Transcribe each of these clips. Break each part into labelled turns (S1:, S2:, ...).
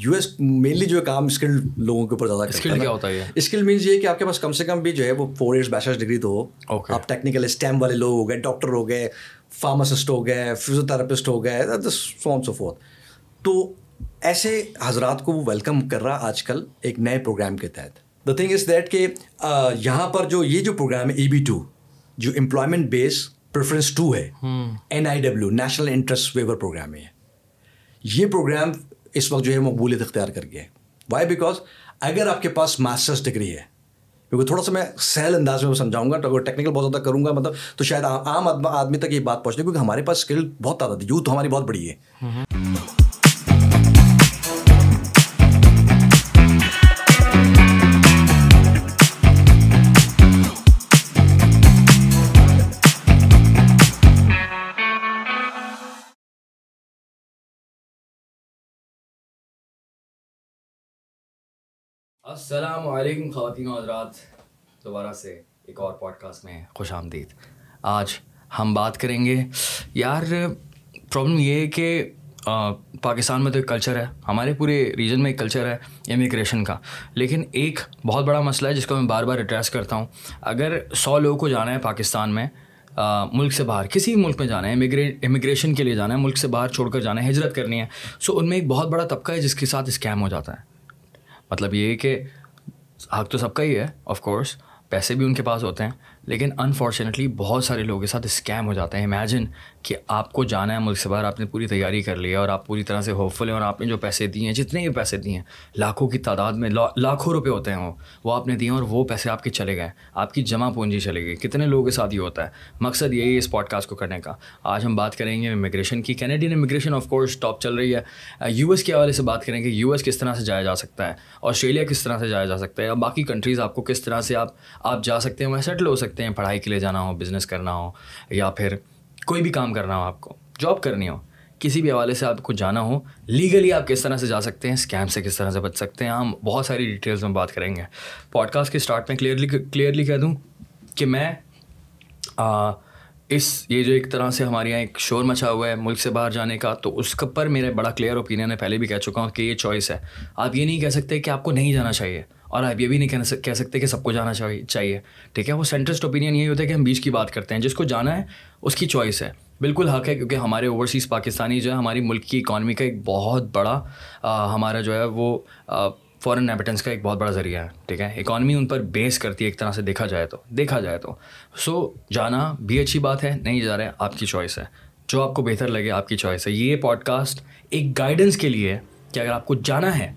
S1: U S mainly جو ہے کام skilled لوگوں کے اوپر زیادہ
S2: اسکل کیا ہوتا ہے
S1: اسکل مینس یہ کہ آپ کے پاس کم سے کم بھی جو ہے وہ فور ایئرس بیچلرس ڈگری تو ہو آپ ٹیکنیکل اسٹیم والے لوگ ہو گئے ڈاکٹر ہو گئے فارماسسٹ ہو گئے فزیوتھراپسٹ ہو گئے سو سو فورتھ تو ایسے حضرات کو وہ ویلکم کر رہا آج کل ایک نئے پروگرام کے تحت دا تھنگ از دیٹ کہ یہاں پر جو یہ جو پروگرام ہے ای بی ٹو جو امپلائمنٹ بیس پریفرنس ٹو ہے N I W national interest waiver programme ہے یہ پروگرام اس وقت جو ہے مقبولیت اختیار کر گیا ہے۔ وائی بیکاز اگر آپ کے پاس ماسٹرس ڈگری ہے، کیونکہ تھوڑا سا میں سہل انداز میں سمجھاؤں گا، تو اگر ٹیکنیکل بہت زیادہ کروں گا مطلب تو شاید عام آدمی تک یہ بات پہنچے کیونکہ ہمارے پاس اسکل بہت تعداد ہے یوتھ ہماری بہت بڑی ہے۔
S2: السلام علیکم خواتین و حضرات۔ دوبارہ سے ایک اور پوڈ کاسٹ میں خوش آمدید۔ آج ہم بات کریں گے۔ یار پرابلم یہ ہے کہ پاکستان میں تو ایک کلچر ہے۔ ہمارے پورے ریجن میں ایک کلچر ہے امیگریشن کا۔ لیکن ایک بہت بڑا مسئلہ ہے، جس کو میں بار بار ایڈریس کرتا ہوں۔ اگر سو لوگوں کو جانا ہے پاکستان میں ملک سے باہر، کسی بھی ملک میں جانا ہے امیگریشن کے لیے جانا ہے، ملک سے باہر چھوڑ کر جانا ہے، ہجرت کرنی ہے سو ان میں ایک بہت بڑا طبقہ ہے، جس کے ساتھ اسکیم ہو جاتا ہے۔ مطلب یہ کہ حق تو سب کا ہی ہے آف کورس پیسے بھی ان کے پاس ہوتے ہیں، لیکن انفارچونیٹلی بہت سارے لوگوں کے ساتھ اسکیم ہو جاتے ہیں۔ امیجن کہ آپ کو جانا ہے ملک سے باہر، آپ نے پوری تیاری کر لی ہے اور آپ پوری طرح سے ہوپ فل ہیں اور آپ نے جو پیسے دیے ہیں، جتنے بھی پیسے دیے ہیں، لاکھوں کی تعداد میں لاکھوں روپے ہوتے ہیں وہ وہ آپ نے دیے اور وہ پیسے آپ کے چلے گئے آپ کی جمع پونجی چلے گئی۔ کتنے لوگوں کے ساتھ یہ ہوتا ہے؟ مقصد یہی ہے اس پوڈ کاسٹ کو کرنے کا۔ آج ہم بات کریں گے امیگریشن کی۔ Canadian immigration of course top چل رہی ہے۔ یو ایس کے حوالے سے بات کریں گے یو ایس کس طرح سے جایا جا سکتا ہے۔ آسٹریلیا کس طرح سے جایا جا سکتا ہے؟ یا باقی کنٹریز آپ کو کس طرح سے آپ آپ جا سکتے ہیں وہاں سیٹل ہو سکتے ہیں۔ پڑھائی کے لیے جانا ہو بزنس کرنا ہو، یا پھر کوئی بھی کام کرنا ہو آپ کو، جاب کرنی ہو، کسی بھی حوالے سے آپ کو جانا ہو لیگلی آپ کس طرح سے جا سکتے ہیں اسکیم سے کس طرح سے بچ سکتے ہیں، ہم بہت ساری ڈیٹیلس میں بات کریں گے۔ پوڈ کاسٹ کے اسٹارٹ میں کلیئرلی کلیئرلی کہہ دوں کہ میں اس، یہ جو ایک طرح سے ہمارے یہاں ایک شور مچا ہوا ہے ملک سے باہر جانے کا، تو اس پر میرا بڑا کلیئر اوپینین ہے پہلے بھی کہہ چکا ہوں کہ یہ چوائس ہے۔ آپ یہ نہیں کہہ سکتے کہ آپ کو نہیں جانا چاہیے۔ اور آپ یہ بھی نہیں کہہ سکتے کہ سب کو جانا چاہیے۔ ٹھیک ہے؟ وہ سینٹرسٹ اوپینین یہی ہوتا ہے کہ ہم بیچ کی بات کرتے ہیں۔ جس کو جانا ہے، اس کی چوائس ہے۔ بالکل حق ہے، کیونکہ ہمارے اوورسیز پاکستانی جو ہے، ہماری ملک کی اکانومی کا ایک بہت بڑا ہمارا جو ہے وہ فورن ایبیٹنس کا ایک بہت بڑا ذریعہ ہے۔ ٹھیک ہے؟ اکانومی ان پر بیس کرتی ہے ایک طرح سے، دیکھا جائے تو۔ دیکھا جائے تو۔ سو جانا بھی اچھی بات ہے، نہیں جا رہے، آپ کی چوائس ہے۔ جو آپ کو بہتر لگے، آپ کی چوائس ہے۔ یہ پوڈ کاسٹ ایک گائیڈنس کے لیے کہ اگر آپ کو جانا ہے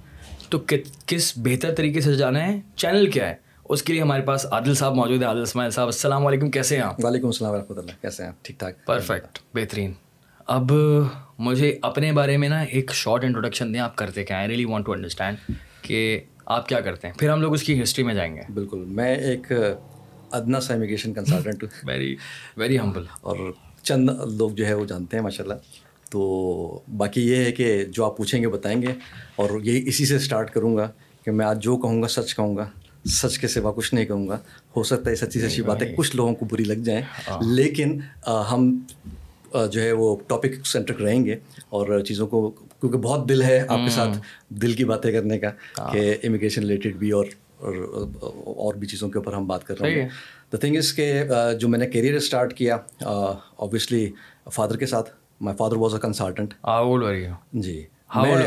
S2: تو کس بہتر طریقے سے جانا ہے؟ چینل کیا ہے؟ اس کے لیے ہمارے پاس عادل صاحب موجود ہیں عادل اسماعیل صاحب۔ السلام علیکم کیسے ہیں آپ؟
S1: وعلیکم السلام ورحمۃ اللہ کیسے ہیں ٹھیک ٹھاک؟
S2: پرفیکٹ بہترین۔ اب مجھے اپنے بارے میں نا ایک شارٹ انٹروڈکشن دیں آپ کرتے کیا I really want to understand کہ آپ کیا کرتے ہیں۔ پھر ہم لوگ اس کی ہسٹری میں جائیں گے۔
S1: بالکل میں ایک ادنا سا امیگریشن کنسلٹنٹ
S2: ہوں۔ ویری ویری ہمبل
S1: اور چند لوگ جو ہے وہ جانتے ہیں ماشاء اللہ تو باقی یہ ہے کہ جو آپ پوچھیں گے بتائیں گے اور یہی اسی سے اسٹارٹ کروں گا کہ میں آج جو کہوں گا سچ کہوں گا سچ کے سوا کچھ نہیں کہوں گا۔ ہو سکتا ہے سچی سچی باتیں کچھ لوگوں کو بری لگ جائیں ہاں۔ لیکن ہم جو ہے وہ ٹاپک سینٹرک رہیں گے اور چیزوں کو کیونکہ بہت دل ہے آپ کے ساتھ دل کی باتیں کرنے کا ہاں۔ کہ امیگریشن ریلیٹڈ بھی اور اور بھی چیزوں کے اوپر ہم بات کر رہے ہیں دا تھنگ از کہ جو میں نے کیریئر اسٹارٹ کیا اوبیسلی فادر کے ساتھ my father was a consultant جی۔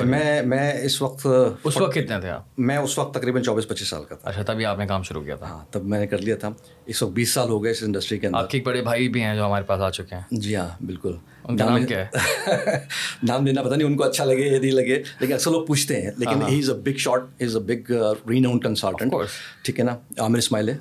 S1: میں میں اس وقت
S2: اس وقت کتنے تھے آپ؟
S1: میں اس وقت تقریباً چوبیس پچیس سال کا تھا۔
S2: اچھا تبھی آپ نے کام شروع کیا تھا۔
S1: ہاں تب میں نے کر لیا تھا۔ اس وقت بیس سال ہو گئے اس انڈسٹری کے اندر۔
S2: آپ کے بڑے بھائی بھی ہیں جو ہمارے پاس آ چکے ہیں۔
S1: جی ہاں بالکل۔
S2: نام کیا ہے
S1: نام لینا پتہ نہیں ان کو اچھا لگے یا نہیں لگے لیکن اکثر لوگ پوچھتے ہیں لیکن he is a big shot is a big renowned consultant ٹھیک ہے نا عامر اسماعیل ہے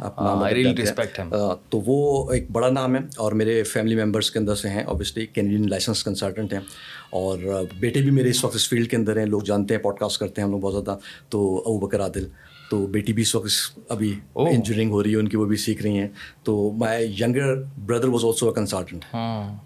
S1: تو وہ ایک بڑا نام ہے اور میرے فیملی ممبرس کے اندر سے ہیں اوبیسلی کینیڈین لائسنس کنسلٹنٹ ہیں اور بیٹے بھی میرے اس وقت اس فیلڈ کے اندر ہیں لوگ جانتے ہیں پوڈ کاسٹ کرتے ہیں ہم لوگ بہت زیادہ تو ابو بکر عادل تو بیٹی بھی اس وقت ابھی انجینئرنگ ہو رہی ہے ان کی وہ بھی سیکھ رہی ہیں۔ تو my younger brother was also a consultant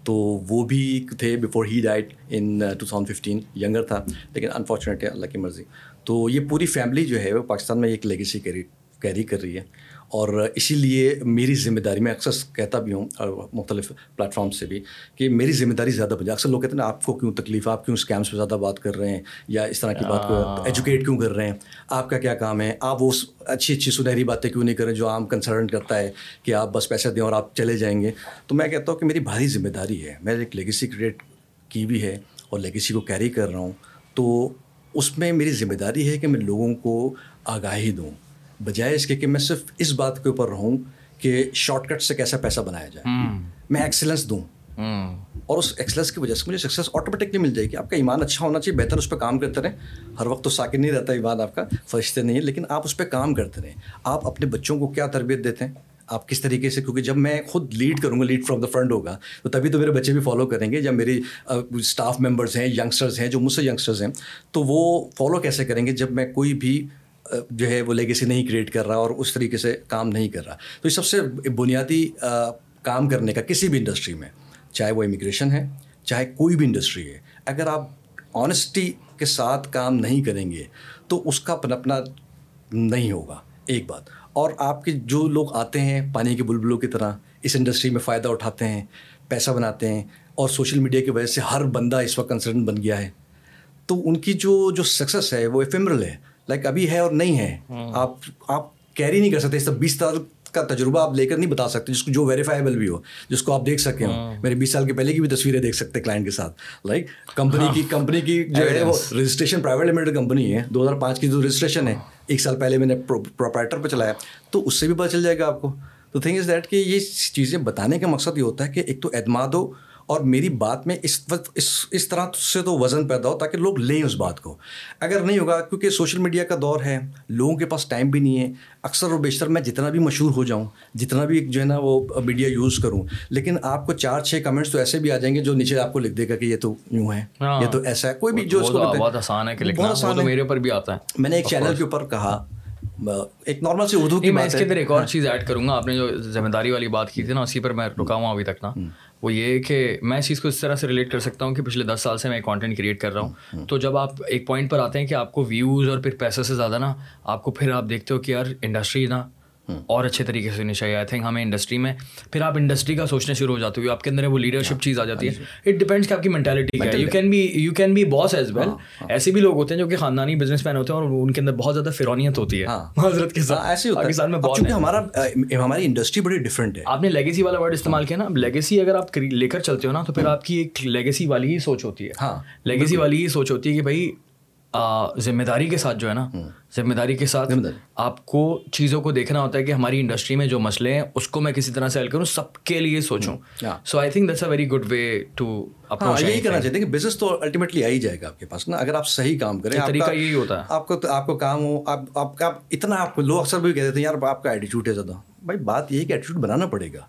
S1: تو وہ بھی تھے before he died in two thousand fifteen younger تھا لیکن انفارچونیٹ ہے اللہ کی مرضی۔ تو یہ پوری فیملی جو ہے وہ پاکستان میں ایک لیگیسی کری کیری کر رہی ہے۔ اور اسی لیے میری ذمہ داری میں اکثر کہتا بھی ہوں مختلف پلیٹفارم سے بھی کہ میری ذمہ داری زیادہ بن جائے اکثر لوگ کہتے ہیں آپ کو کیوں تکلیف آپ کیوں اسکیمس پہ زیادہ بات کر رہے ہیں یا اس طرح کی بات کو ایجوکیٹ کیوں کر رہے ہیں؟ آپ کا کیا کام ہے؟ آپ وہ اچھی اچھی سنہری باتیں کیوں نہیں کر رہے جو عام کنسرن کرتا ہے کہ آپ بس پیسے دیں اور آپ چلے جائیں گے؟ تو میں کہتا ہوں کہ میری بھاری ذمہ داری ہے میں ایک لیگیسی کریٹ کی بھی ہے اور لیگیسی کو کیری کر رہا ہوں تو اس میں میری ذمہ داری ہے کہ میں لوگوں کو آگاہی دوں۔ بجائے اس کے کہ میں صرف اس بات کے اوپر رہوں کہ شارٹ کٹ سے کیسا پیسہ بنایا جائے۔ میں ایکسلنس دوں۔ اور اس ایکسلنس کی وجہ سے مجھے سکسیز آٹومیٹکلی مل جائے گی۔ آپ کا ایمان اچھا ہونا چاہیے بہتر اس پہ کام کرتے رہیں۔ ہر وقت تو ساکن نہیں رہتا ایمان آپ کا فرشتے نہیں ہے لیکن آپ اس پہ کام کرتے رہیں۔ آپ اپنے بچوں کو کیا تربیت دیتے ہیں؟ آپ کس طریقے سے؟ کیونکہ جب میں خود لیڈ کروں گا لیڈ فرام دا فرنٹ ہوگا تو تبھی تو میرے بچے بھی فالو کریں گے۔ جب میری اسٹاف ممبرس ہیں ینگسٹرز ہیں جو مجھ سے ینگسٹرز ہیں تو وہ فالو کیسے کریں گے؟ جب میں کوئی بھی جو ہے وہ لیگیسی نہیں کریٹ کر رہا اور اس طریقے سے کام نہیں کر رہا۔ تو یہ سب سے بنیادی کام کرنے کا کسی بھی انڈسٹری میں، چاہے وہ امیگریشن ہے، چاہے کوئی بھی انڈسٹری ہے، اگر آپ آنیسٹی کے ساتھ کام نہیں کریں گے تو اس کا پنپنا نہیں ہوگا۔ ایک بات۔ اور آپ کے جو لوگ آتے ہیں پانی کے بلبلوں کی طرح، اس انڈسٹری میں فائدہ اٹھاتے ہیں، پیسہ بناتے ہیں، اور سوشل میڈیا کی وجہ سے ہر بندہ اس وقت کنسرن بن گیا ہے، تو ان کی جو جو سکسیس ہے وہ ایفیمرل ہے۔ لائک ابھی ہے اور نہیں ہے. آپ آپ کیری نہیں کر سکتے. اس طرح بیس سال کا تجربہ آپ لے کر نہیں بتا سکتے جس کو جو ویریفائبل بھی ہو جس کو آپ دیکھ سکیں ہوں میرے بیس سال کے پہلے کی بھی تصویریں دیکھ سکتے کلائنٹ کے ساتھ. لائک کمپنی کی کمپنی کی جو ہے وہ رجسٹریشن پرائیویٹ لمیٹڈ کمپنی ہے. دو ہزار پانچ کی جو رجسٹریشن ہے ایک سال پہلے میں نے پروپرائٹر پہ چلایا. تو اس سے بھی پتہ چل جائے گا آپ کو. تو تھنگ از دیٹ کہ یہ چیزیں بتانے کا مقصد یہ ہوتا ہے کہ ایک تو اعتماد ہو اور میری بات میں اس وقت اس اس طرح سے تو وزن پیدا ہو تاکہ لوگ لیں اس بات کو۔ اگر نہیں ہوگا کیونکہ سوشل میڈیا کا دور ہے لوگوں کے پاس ٹائم بھی نہیں ہے اکثر و بیشتر میں جتنا بھی مشہور ہو جاؤں جتنا بھی جو ہے نا وہ میڈیا یوز کروں لیکن آپ کو چار چھ کمنٹس تو ایسے بھی آ جائیں گے جو نیچے آپ کو لکھ دے گا کہ یہ تو یوں ہے ہاں۔ یہ تو ایسا ہے۔ کوئی بھی جو اس کو بہت آسان ہے میرے اوپر بھی آتا ہے۔ میں نے ایک چینل کے اوپر کہا ایک نارمل سی اردو کی
S2: میں اس کے اندر ایک اور چیز ایڈ کروں گا آپ نے جو ذمہ داری والی بات کی تھی نا اسی پر میں رکا ہوں ابھی تک نا۔ وہ یہ کہ میں اس چیز کو اس طرح سے ریلیٹ کر سکتا ہوں کہ پچھلے دس سال سے میں کانٹینٹ کریٹ کر رہا ہوں۔ تو جب آپ ایک پوائنٹ پر آتے ہیں کہ آپ کو ویوز اور پھر پیسے سے زیادہ نا آپ کو پھر آپ دیکھتے ہو کہ یار انڈسٹری نا اور اچھے طریقے سے چاہیے آئی تھنک ہمیں انڈسٹری میں پھر آپ انڈسٹری کا سوچنا شروع ہو جاتے ہو آپ کے اندر وہ لیڈرشپ چیز آ جاتی ہے۔ اٹ ڈپینڈس کہ آپ کی مینٹیلٹی کیا ہے۔ You can be you can be boss as well ایسے بھی لوگ ہوتے ہیں جو کہ خاندانی بزنس مین ہوتے ہیں اور ان کے اندر بہت زیادہ فرونیت ہوتی ہے۔ ہاں۔ حضرت کے ساتھ۔ ایسے پاکستان میں بہت
S1: ہمارا ہماری انڈسٹری بڑی ڈفرینٹ ہے۔
S2: آپ نے لیگیسی والا ورڈ استعمال کیا نا۔ لیگیسی اگر آپ لے کر چلتے ہو نا تو پھر آپ کی ایک لیگیسی والی ہی سوچ ہوتی ہے۔ ہاں لیگیسی والی ہی سوچ ہوتی ہے کہ بھائی ذمہ داری کے ساتھ جو ہے نا ذمہ داری کے ساتھ آپ کو چیزوں کو دیکھنا ہوتا ہے کہ ہماری انڈسٹری میں جو مسئلے ہیں اس کو میں کسی طرح سے حل کروں سب کے لیے سوچوں۔ So I think that's a very good way to
S1: یہی کرنا چاہتے ہیں کہ بزنس تو الٹیمیٹلی آ ہی جائے گا آپ کے پاس نا اگر آپ صحیح کام کریں
S2: طریقہ یہی ہوتا ہے۔
S1: آپ کو آپ کو کام ہو آپ آپ کا اتنا آپ لوگ اکثر بھی کہتے ہیں یار آپ کا ایٹیچیوڈ ہے زیادہ۔ بھائی بات یہ ہے کہ ایٹیچیوڈ بنانا پڑے گا۔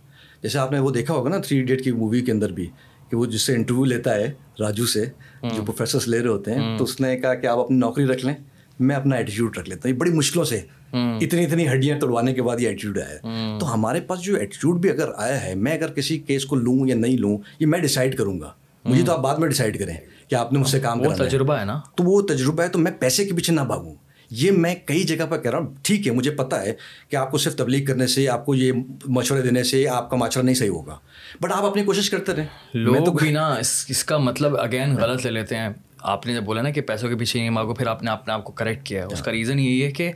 S1: جیسے آپ نے وہ دیکھا ہوگا نا تھری ڈیٹ کی مووی کے اندر بھی کہ وہ جس سے انٹرویو لیتا ہے راجو سے جو پروفیسرس لے رہے ہوتے ہیں تو اس نے کہا کہ آپ اپنی نوکری رکھ لیں۔ میں اپنا ایٹیچیوڈ رکھ لیتا ہوں۔ یہ بڑی مشکلوں سے اتنی اتنی ہڈیاں توڑوانے کے بعد یہ ایٹیچیوڈ آیا۔ تو ہمارے پاس جو ایٹیچیوڈ بھی اگر آیا ہے میں اگر کسی کیس کو لوں یا نہیں لوں یہ میں ڈیسائڈ کروں گا۔ مجھے تو آپ بعد میں ڈیسائڈ کریں کہ آپ نے مجھ سے کام
S2: کرنا تجربہ ہے نا۔
S1: تو وہ تجربہ ہے تو میں پیسے کے پیچھے نہ بھاگوں۔ یہ میں کئی جگہ پر کہہ رہا ہوں ٹھیک ہے مجھے پتا ہے کہ آپ کو صرف تبلیغ کرنے سے آپ کو یہ مشورے دینے سے آپ کا معاشرہ نہیں صحیح ہوگا۔ بٹ آپ اپنی کوشش کرتے رہیں۔
S2: لوگ تو بھی نا اس کا مطلب اگین غلط لے لیتے ہیں۔ آپ نے جب بولا نا کہ پیسوں کے پیچھے نہیں مانگو پھر آپ نے اپنے آپ کو کریکٹ کیا ہے اس کا ریزن یہی ہے کہ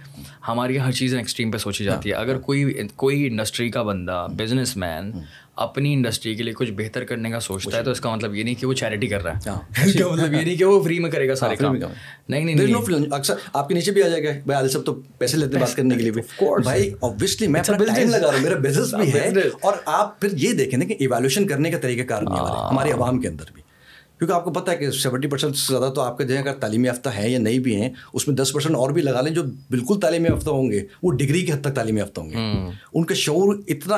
S2: ہماری ہر چیز ایکسٹریم پہ سوچی جاتی ہے۔ اگر کوئی کوئی انڈسٹری کا بندہ بزنس مین اپنی انڈسٹری کے لیے کچھ بہتر کرنے کا سوچتا ہے تو اس کا مطلب یہ نہیں کہ وہ چیریٹی کر رہا ہے۔ اس کا مطلب یہ نہیں کہ وہ فری میں کرے گا سارے کام۔ نہیں
S1: نہیں اکثر آپ کے نیچے بھی آ جائے گا۔ بھائی عادل صاحب تو پیسے لیتے بات کرنے کے لیے بھی۔ بھائی میں ٹائم لگا رہا ہوں۔ میرا بزنس بھی ہے۔ اور آپ پھر یہ دیکھیں نا کہ ایویلوشن کرنے کا طریقہ کار ہمارے عوام کے اندر بھی۔ کیونکہ آپ کو پتہ ہے کہ سیونٹی پرسینٹ سے زیادہ تو آپ کے جو اگر تعلیمی یافتہ ہیں یا نہیں بھی ہیں اس میں دس پرسینٹ اور بھی لگا لیں جو بالکل تعلیمی یافتہ ہوں گے وہ ڈگری کے حد تک تعلیمی یافتہ ہوں گے۔ ان کا شعور اتنا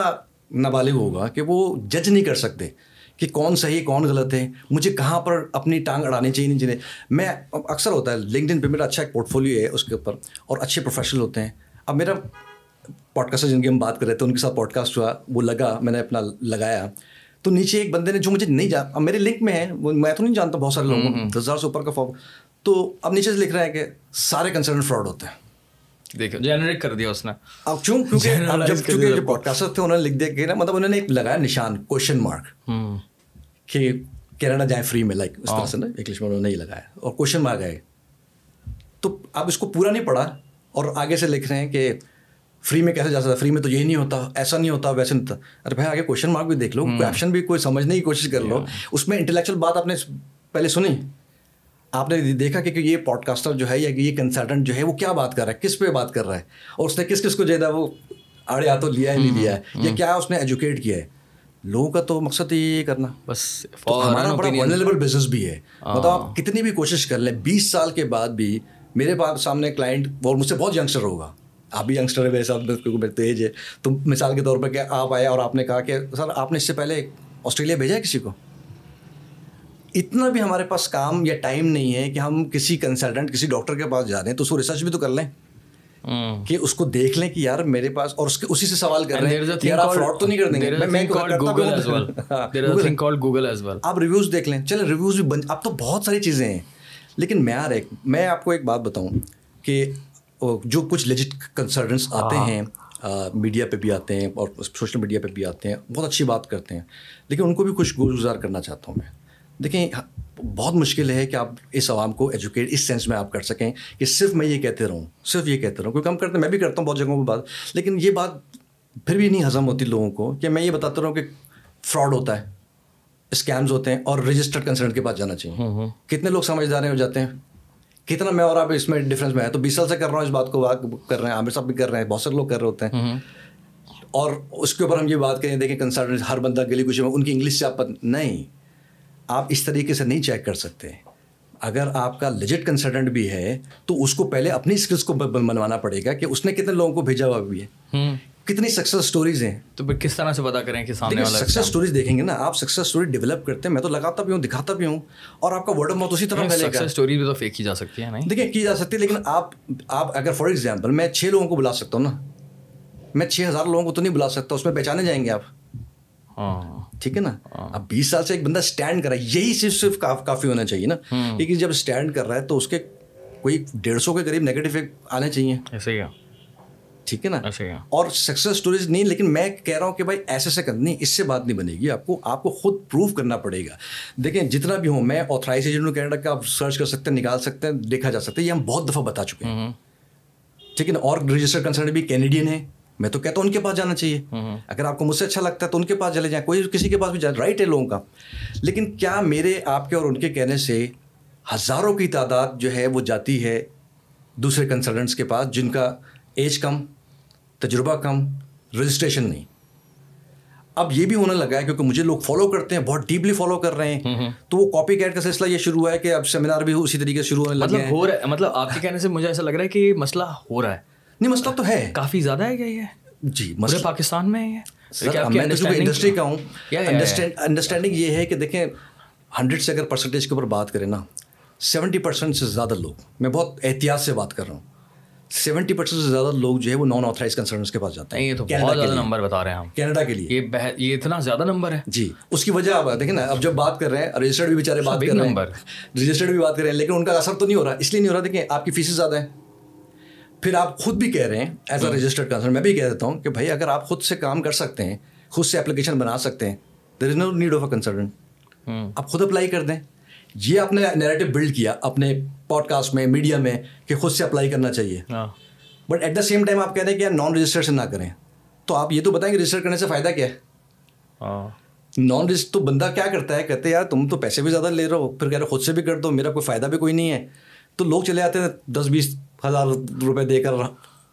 S1: نابالغ ہوگا کہ وہ جج نہیں کر سکتے کہ کون صحیح کون غلط ہے۔ مجھے کہاں پر اپنی ٹانگ اڑانی چاہیے نہیں چاہیے میں اکثر ہوتا ہے لنکڈ ان پہ میرا اچھا ایک پورٹ فولیو ہے اس کے اوپر اور اچھے پروفیشنل ہوتے ہیں۔ اب میرا پوڈ کاسٹ جن کی ہم بات کر رہے تھے ان کے ساتھ پوڈ کاسٹ ہوا وہ لگا میں نے اپنا لگایا۔ تو نیچے ایک بندے نے جو مجھے نہیں جان اب میرے لنک میں ہے وہ میں تو نہیں جانتا بہت سارے لوگوں دس ہزار سے اوپر کا فارم تو اب نیچے سے لکھ رہا ہے کہ سارے کنسرن فراڈ ہوتے ہیں۔
S2: دیکھو۔ جنریٹ کر دیا اس نے۔
S1: اب کیوں؟ کیونکہ اب جب چونکہ جو پوڈ کاسٹر تھے انہوں نے لکھ دیا کہ نا مطلب انہوں نے ایک لگایا نشان کوشچن مارک کہ کینیڈا جائیں فری میں لائک اس طرح سے نا انگلش میں انہوں نے نہیں لگایا۔ اور کوشچن مارک آئے۔ تو اب اس کو پورا نہیں پڑھا اور آگے سے لکھ رہے ہیں کہ فری میں کیسے جا سکتا فری میں تو یہی نہیں ہوتا ایسا نہیں ہوتا ویسے نہیں ہوتا۔ ارے بھائی آگے کوشچن مارک بھی دیکھ لو کوشچن بھی کوئی سمجھنے کی کوشش کر لو۔ اس میں انٹلیکچوئل بات آپ نے پہلے سنی۔ آپ نے دیکھا کہ یہ پوڈ کاسٹر جو ہے یا یہ کنسلٹنٹ جو ہے وہ کیا بات کر رہا ہے؟ کس پہ بات کر رہا ہے؟ اور اس نے کس کس کو جو ہے وہ آڑے ہاتھوں لیا ہے نہیں لیا ہے۔ یا کیا اس نے ایجوکیٹ کیا ہے؟ لوگوں کا تو مقصد یہ کرنا۔ بس ہمارا بڑا ونلیبل بزنس بھی ہے۔ مطلب آپ کتنی بھی کوشش کر لیں بیس سال کے بعد بھی میرے پاس سامنے کلائنٹ اور مجھ سے بہت ینگسٹر ہوگا۔ آپ بھی ینگسٹر ہے میرے ساتھ میرے تیز ہے۔ تو مثال کے طور پہ کہ آپ آئے اور آپ نے کہا کہ سر آپ نے اس سے پہلے آسٹریلیا بھیجا ہے کسی کو؟ اتنا بھی ہمارے پاس کام یا ٹائم نہیں ہے کہ ہم کسی کنسلٹنٹ کسی ڈاکٹر کے پاس جا رہے ہیں تو اس کو ریسرچ بھی تو کر لیں۔ کہ اس کو دیکھ لیں کہ یار میرے پاس اور اسی سے سوال کر رہے ہیں یار آپ فراڈ تو نہیں کر دیں گے آپ ریویوز دیکھ لیں۔ چلے ریویوز بھی بن اب تو بہت ساری چیزیں ہیں۔ لیکن معیار ایک میں آپ کو ایک بات بتاؤں کہ جو کچھ لیجٹ کنسلٹنٹس آتے۔ ہیں میڈیا پہ بھی آتے ہیں اور سوشل میڈیا پہ بھی آتے ہیں بہت اچھی بات کرتے ہیں۔ لیکن ان کو بھی کچھ گزار کرنا چاہتا ہوں میں۔ دیکھیں بہت مشکل ہے کہ آپ اس عوام کو ایجوکیٹ اس سینس میں آپ کر سکیں کہ صرف میں یہ کہتے رہوں صرف یہ کہتے رہوں۔ کیونکہ ہم کرتے میں بھی کرتا ہوں بہت جگہوں پہ بات۔ لیکن یہ بات پھر بھی نہیں ہضم ہوتی لوگوں کو کہ میں یہ بتاتا رہا ہوں کہ فراڈ ہوتا ہے اسکیمز ہوتے ہیں اور رجسٹرڈ کنسلٹنٹ کے پاس جانا چاہیے۔ کتنے لوگ سمجھدار ہو جاتے ہیں؟ کتنا میں اور آپ اس میں ڈفرینس میں ہے؟ تو بیس سال سے کر رہا ہوں اس بات کو کر رہے ہیں عامر صاحب بھی کر رہے ہیں بہت سارے لوگ کر رہے ہوتے ہیں۔ اور اس کے اوپر ہم یہ بات کریں دیکھیں کنسلٹنٹ ہر بندہ گلی کچھ ان کی انگلش سے آپ نہیں۔ آپ اس طریقے سے نہیں چیک کر سکتے۔ اگر آپ کا لیجٹ کنسلٹنٹ بھی ہے تو اس کو پہلے اپنی اسکلس کو بنوانا پڑے گا کہ اس نے کتنے لوگوں کو بھیجا ہوا بھی ہے۔ کتنی سکسیز اسٹوریز ہیں؟
S2: تو کس طرح سے پتا کریں کہ سامنے والا
S1: سکسیز اسٹوریز دیکھیں گے نا آپ سکسیز اسٹوری ڈیولپ کرتے ہیں میں تو لگاتا بھی ہوں دکھاتا بھی ہوں اور آپ کا ورڈ آف ماؤتھ اسی طرح
S2: پھیلے گا۔ اسٹوری بھی تو فیک کی جا سکتی ہے نہیں؟
S1: دیکھیں کی جا سکتی ہے لیکن آپ آپ اگر فار ایگزامپل میں چھ لوگوں کو بلا سکتا ہوں نا میں چھ ہزار لوگوں کو تو نہیں بلا سکتا اس میں پہچانے جائیں گے آپ۔ ہاں۔ ٹھیک ہے نا؟ ہاں۔ اب بیس سال سے ایک بندہ اسٹینڈ کر رہا ہے یہی صرف صرف کافی ہونا چاہیے نا۔ کیونکہ جب اسٹینڈ کر رہا ہے تو اس کے کوئی ڈیڑھ سو کے قریب نیگیٹو آنے چاہیے۔ ایسے ہی ٹھیک ہے نا؟ اور سکسیز اسٹوریز نہیں لیکن میں کہہ رہا ہوں کہ بھائی ایسے سے کرنی اس سے بات نہیں بنے گی۔ آپ کو آپ کو خود پروف کرنا پڑے گا۔ دیکھیں جتنا بھی ہوں میں آتھرائز ایجنٹ کینیڈا کا آپ سرچ کر سکتے ہیں نکال سکتے ہیں دیکھا جا سکتا ہے یہ ہم بہت دفعہ بتا چکے ہیں۔ ٹھیک ہے نا؟ اور رجسٹرڈ کنسلٹ بھی کینیڈین ہے میں تو کہتا ہوں ان کے پاس جانا چاہیے۔ اگر آپ کو مجھ سے اچھا لگتا ہے تو ان کے پاس چلے جائیں۔ کوئی کسی کے پاس بھی جائے رائٹ ہے لوگوں کا۔ لیکن کیا میرے آپ کے اور ان کے کہنے سے ہزاروں کی تعداد جو ہے وہ جاتی ہے دوسرے کنسلٹنٹس کے پاس جن کا ایج کم تجربہ کم رجسٹریشن نہیں۔ اب یہ بھی ہونے لگا ہے کیونکہ مجھے لوگ فالو کرتے ہیں بہت ڈیپلی فالو کر رہے ہیں۔ تو وہ کاپی کیٹ کا سلسلہ یہ شروع ہوا ہے کہ اب سیمینار بھی اسی طریقے سے شروع ہونے لگا
S2: مطلب ہو رہا ہے مطلب آپ کے کہنے سے مجھے ایسا لگ رہا ہے کہ مسئلہ ہو رہا ہے۔
S1: نہیں مسئلہ تو ہے۔
S2: کافی زیادہ ہے کیا یہ؟
S1: جی
S2: مسئلہ پاکستان میں
S1: ہے انڈسٹری کا ہوں انڈرسٹینڈنگ یہ ہے کہ دیکھیں ہنڈریڈ سے اگر پرسنٹیج کے اوپر بات کریں نا سیونٹی پرسینٹ سے زیادہ لوگ میں بہت احتیاط سے بات کر رہا ہوں۔ سیونٹی پرسینٹ سے زیادہ لوگ جو ہے وہ نان آتھرائز کنسرنس کے پاس جاتے ہیں.
S2: یہ تو بہت زیادہ نمبر بتا رہے ہیں ہم.
S1: کینیڈا کے لیے.
S2: یہ یہ اتنا زیادہ نمبر ہے؟
S1: جی. اس کی وجہ آپ دیکھیں نا اب جب بات کر رہے ہیں رجسٹرڈ بھی بیچارے بات کر رہے ہیں. رجسٹرڈ بھی بات کر رہے ہیں لیکن ان کا اثر تو نہیں ہو رہا. اس لیے نہیں ہو رہا دیکھیں آپ کی فیسیں زیادہ ہیں. پھر آپ خود بھی کہہ رہے ہیں ایز اے رجسٹرڈ کنسرن میں بھی کہہ دیتا ہوں کہ بھائی اگر آپ خود سے کام کر سکتے ہیں خود سے اپلیکیشن بنا سکتے ہیں there is no need of a consultant آپ خود اپلائی کر دیں. یہ آپ نے نیریٹو بلڈ کیا اپنے پوڈ کاسٹ میں میڈیا میں کہ خود سے اپلائی کرنا چاہیے. But at the same time آپ کہہ رہے ہیں کہ نان رجسٹر سے نہ کریں۔ تو آپ یہ تو بتائیں کہ رجسٹر کرنے سے فائدہ کیا ہے؟ نان رجسٹر تو بندہ کیا کرتا ہے؟ کہتے یار تم تو پیسے بھی زیادہ لے رہے ہو پھر کہہ رہے خود سے بھی کر دو میرا کوئی فائدہ بھی کوئی نہیں ہے۔ تو لوگ چلے آتے ہیں دس بیس ہزار روپے دے کر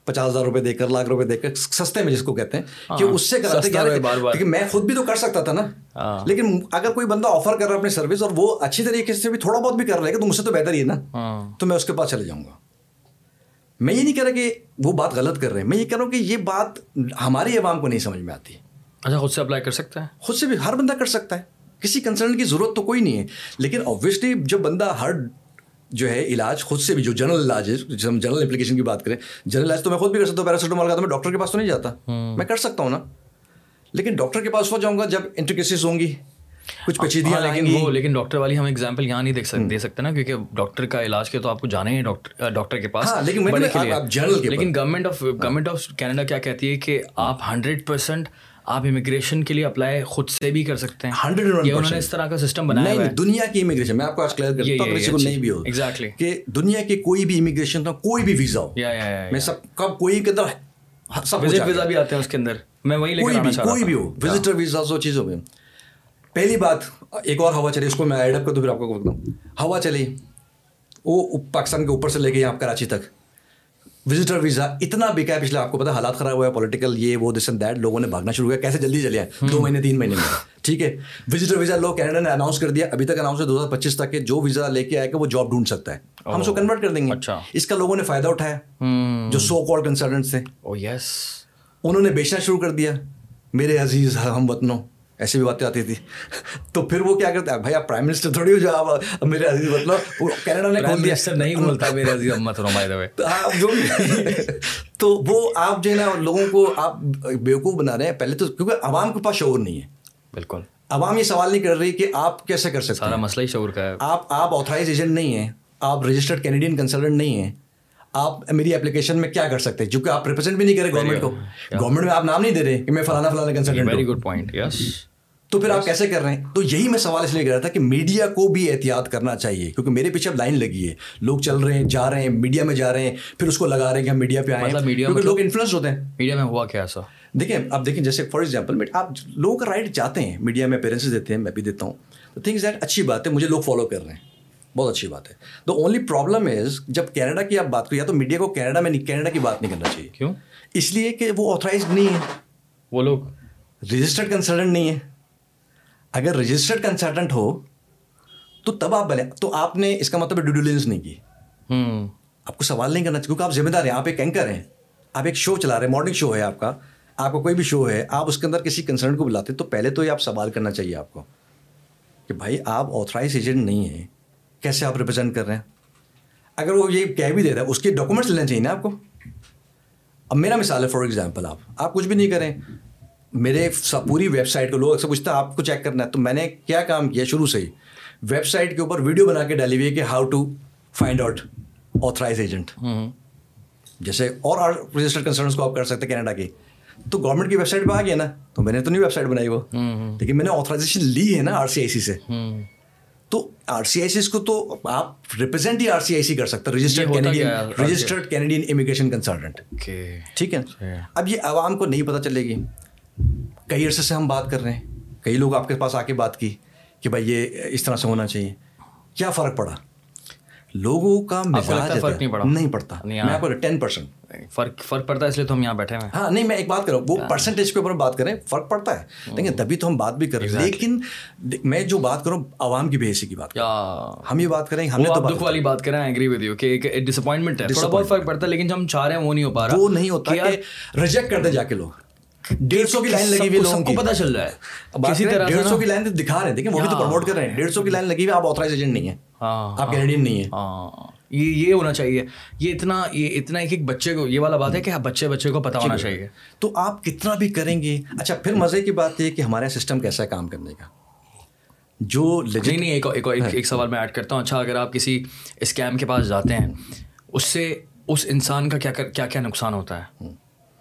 S1: پچاس ہزار روپے دے کر لاکھ روپے دے کر سستے میں جس کو کہتے ہیں کہ اس سے کراتے میں خود بھی تو کر سکتا تھا نا۔ لیکن اگر کوئی بندہ آفر کر رہا ہے اپنی سروس اور وہ اچھی طریقے سے بھی تھوڑا بہت بھی کر رہا ہے تو مجھ سے تو بہتر ہی ہے نا تو میں اس کے پاس چلے جاؤں گا۔ میں یہ نہیں کہہ رہا کہ وہ بات غلط کر رہے ہیں میں یہ کہہ رہا ہوں کہ یہ بات ہماری عوام کو نہیں سمجھ میں آتی۔
S2: اچھا خود سے اپلائی کر سکتا ہے؟
S1: خود سے بھی ہر بندہ کر سکتا ہے۔ کسی کنسلٹ کی ضرورت تو کوئی نہیں ہے۔ لیکن اوبیسلی جب بندہ ہر جو ہے علاج خود سے بھی جو جنرل علاج ہے جب ہم جنرل اپلیکیشن کی بات کریں جنرل علاج تو میں خود بھی کر سکتا ہوں پیراسیٹامال کا تو میں ڈاکٹر کے پاس تو نہیں جاتا۔ میں کر سکتا ہوں نا۔ لیکن ڈاکٹر کے پاس ہو جاؤں گا جب انٹرکیسز ہوں گی کچھ پیچیدگیاں
S2: ہاں، لیکن وہ لیکن ڈاکٹر والی ہم ایگزامپل یہاں نہیں دیکھ سکتے دے سکتے نا کیونکہ ڈاکٹر کا علاج کے تو آپ کو جانے ہیں ڈاکٹر ڈاکٹر کے پاس
S1: ہاں، لیکن
S2: government of government of Canada کیا کہتی ہے کہ آپ ہنڈریڈ پرسینٹ آپ امیگریشن کے لیے اپلائی خود سے بھی کر سکتے ہیں.
S1: ہنڈریڈ
S2: اس طرح کا سسٹم بنایا ہے.
S1: دنیا کی امیگریشن میں آپ کو آج کلیئر کرتا ہوں کسی کو نہیں بھی ہو۔
S2: ایگزیکٹلی
S1: کہ دنیا کی کوئی بھی امیگریشن تو کوئی بھی ویزا ہو۔ میں سب کب کوئی کے اندر
S2: سب وزٹ ویزا بھی آتے ہیں اس کے اندر۔ میں وہی لے
S1: کر کوئی بھی ہو۔ وزٹر ویزا سو چیزوں میں۔ پہلی بات ایک اور ہوا چلی اس کو میں ایڈ اپ کر دوں پھر آپ کو بتاؤں۔ ہوا چلی وہ پاکستان کے اوپر سے لے کے یہاں کراچی تک۔ وزٹر ویزا اتنا بکا ہے پچھلے آپ کو پتا حالات خراب ہوا ہے پولیٹیکل یہ وہ دس اینڈ دیٹ لوگوں نے بھاگنا شروع کیا کیسے جلدی چلے ہیں دو مہینے تین مہینے میں ٹھیک ہے وزٹر ویزا لوگ کینیڈا نے اناؤنس کر دیا ابھی تک اناؤنس ہے دو ہزار پچیس تک کہ جو ویزا لے کے آئے گا وہ جاب ڈھونڈ سکتا ہے ہم اس کو کنورٹ کر دیں گے
S2: اچھا
S1: اس کا لوگوں نے فائدہ اٹھایا جو سو کال کنسلٹنٹ تھے انہوں نے بیچنا شروع کر دیا میرے عزیز ہم وطنوں ایسی بھی باتیں آتی تھی۔ تو پھر وہ کیا کرتا ہے؟ بھائی آپ پرائم منسٹر تھوڑی ہو جو آپ میرے عزیز مطلب کینیڈا نے کھول دیا۔
S2: نہیں بولتا میرے عزیز امت
S1: آپ جو تو وہ آپ جو ہے نا لوگوں کو آپ بیوقوف بنا رہے ہیں۔ پہلے تو کیونکہ عوام کے پاس شعور نہیں ہے۔
S2: بالکل۔
S1: عوام یہ سوال نہیں کر رہی کہ آپ کیسے کر سکتے
S2: سارا مسئلہ ہی شعور کا ہے۔
S1: آپ آپ آتھرائز ایجنٹ نہیں ہیں آپ رجسٹرڈ کینیڈین کنسلٹنٹ نہیں ہیں۔ آپ میری اپلیکیشن میں کیا کر سکتے ہیں؟ چونکہ آپ ریپرزینٹ بھی نہیں کرے گورنمنٹ کو۔ گورنمنٹ میں آپ نام نہیں دے رہے کہ میں فلانا فلانا consultant
S2: very good point yes
S1: تو پھر آپ کیسے کر رہے ہیں؟ تو یہی میں سوال اس لیے کر رہا تھا کہ میڈیا کو بھی احتیاط کرنا چاہیے کیونکہ میرے پیچھے اب لائن لگی ہے۔ لوگ چل رہے ہیں جا رہے ہیں میڈیا میں جا رہے ہیں پھر اس کو لگا رہے ہیں کہ ہم میڈیا پہ آئے ہیں۔ کیونکہ
S2: مطلب
S1: لوگ انفلوئنس ہوتے ہیں۔
S2: میڈیا میں ہوا کیا ایسا؟
S1: دیکھیں اب دیکھیں جیسے فار ایگزامپل آپ لوگوں کا رائٹ چاہتے ہیں میڈیا میں پیرنٹس دیتے ہیں میں بھی دیتا ہوں۔ تو تھنکس دیٹ اچھی بات ہے مجھے لوگ فالو کر رہے ہیں۔ بہت اچھی بات ہے۔ دا اونلی پرابلم از جب کینیڈا کی آپ بات کریں یا تو میڈیا کو کینیڈا میں کینیڈا کی بات نہیں کرنا چاہیے۔
S2: کیوں؟
S1: اس لیے کہ وہ آتھرائز نہیں ہے۔
S2: وہ لوگ؟
S1: رجسٹرڈ کنسلٹنٹ نہیں ہے۔ اگر رجسٹرڈ کنسلٹنٹ ہو تو تب آپ بنے تو آپ نے اس کا مطلب ڈیڈیولنس نہیں کی۔ آپ کو سوال نہیں کرنا چاہیے کیونکہ آپ ذمہ دار ہیں آپ ایک اینکر ہیں۔ آپ ایک شو چلا رہے ہیں مارننگ شو ہے آپ کا۔ آپ کا کوئی بھی شو ہے آپ اس کے اندر کسی کنسرن کو بلاتے تو پہلے تو یہ آپ سوال کرنا چاہیے آپ کو کہ بھائی آپ آتھرائز ایجنٹ نہیں ہیں۔ کیسے آپ ریپرزینٹ کر رہے ہیں؟ اگر وہ یہ کہہ بھی دیتا ہے اس کے ڈاکومنٹس لینا چاہیے نا آپ کو؟ اب میرا مثال ہے فار ایگزامپل آپ آپ کچھ بھی نہیں کریں۔ میرے پوری ویب سائٹ کو لوگ اکثر پوچھتا ہے آپ کو چیک کرنا ہے؟ تو میں نے کیا کام کیا شروع سے ہی؟ ویب سائٹ کے اوپر ویڈیو بنا کے ڈالی ہوئی ہے کہ how to find out authorize agent جیسے اور رجسٹرڈ کنسرنس کو آپ کر سکتے کینیڈا کی تو گورنمنٹ کی ویب سائٹ پہ آ گیا نا تو میں نے تو نہیں ویب سائٹ بنائی وہ۔ لیکن میں نے آتھرائزیشن لی ہے نا آر سی آئی سی سے تو آر سی آئی سی کو تو آپ ریپرزینٹ ہی آر سی آئی سی کر سکتے registered Canadian registered Canadian immigration consultant ٹھیک ہے؟ اب یہ عوام کو نہیں پتہ چلے گی. کئی عرصے سے ہم بات کر رہے ہیں. کئی لوگ آپ کے پاس آ کے بات کی کہ بھائی یہ اس طرح سے ہونا چاہیے. کیا فرق پڑا؟ لوگوں کا مزاج
S2: فرق نہیں پڑا؟
S1: نہیں پڑتا۔ میں آپ کو ٹین پرسینٹ
S2: فرق فرق پڑتا ہے اس لیے تو ہم یہاں بیٹھے ہیں۔
S1: ہاں نہیں میں ایک بات کروں وہ پرسنٹیج کے اوپر بات کریں فرق پڑتا ہے۔ لیکن تبھی تو ہم بات بھی کریں لیکن میں جو بات کروں عوام کی بحیثی کی بات ہم یہ بات کریں ہم نے
S2: تو دکھ والی بات کریں ایگری ود یو کہ ایک ڈس اپوائنٹمنٹ ہے۔ تھوڑا بہت فرق پڑتا ہے لیکن جو ہم چاہ رہے ہیں وہ نہیں ہو پا رہا۔
S1: وہ نہیں ہوتا کہ ریجیکٹ کر دے جا کے لوگ۔ ڈیڑھ سو کی لائن لگی ہوئی لوگوں
S2: کو پتا چل رہا ہے۔
S1: کسی طرح ڈیڑھ سو کی لائن دکھا رہے ہیں دیکھیں وہ بھی تو پروموٹ کر رہے ہیں۔ ڈیڑھ سو کی لائن لگی ہوئی آپ آتھرائز ایجنٹ نہیں ہے۔ آپ کینیڈین نہیں ہے۔
S2: یہ یہ ہونا چاہیے۔ یہ اتنا یہ اتنا ایک ایک بچے کو یہ والا بات ہے کہ بچے بچے کو پتا ہونا چاہیے۔
S1: تو آپ کتنا بھی کریں گے۔ اچھا پھر مزے کی بات یہ کہ ہمارا سسٹم کیسا ہے کام کرنے کا۔ جو
S2: نہیں نہیں ایک ایک سوال میں ایڈ کرتا ہوں۔ اچھا اگر آپ کسی اسکیم کے پاس جاتے ہیں اس سے اس انسان کا کیا کیا کیا نقصان ہوتا ہے؟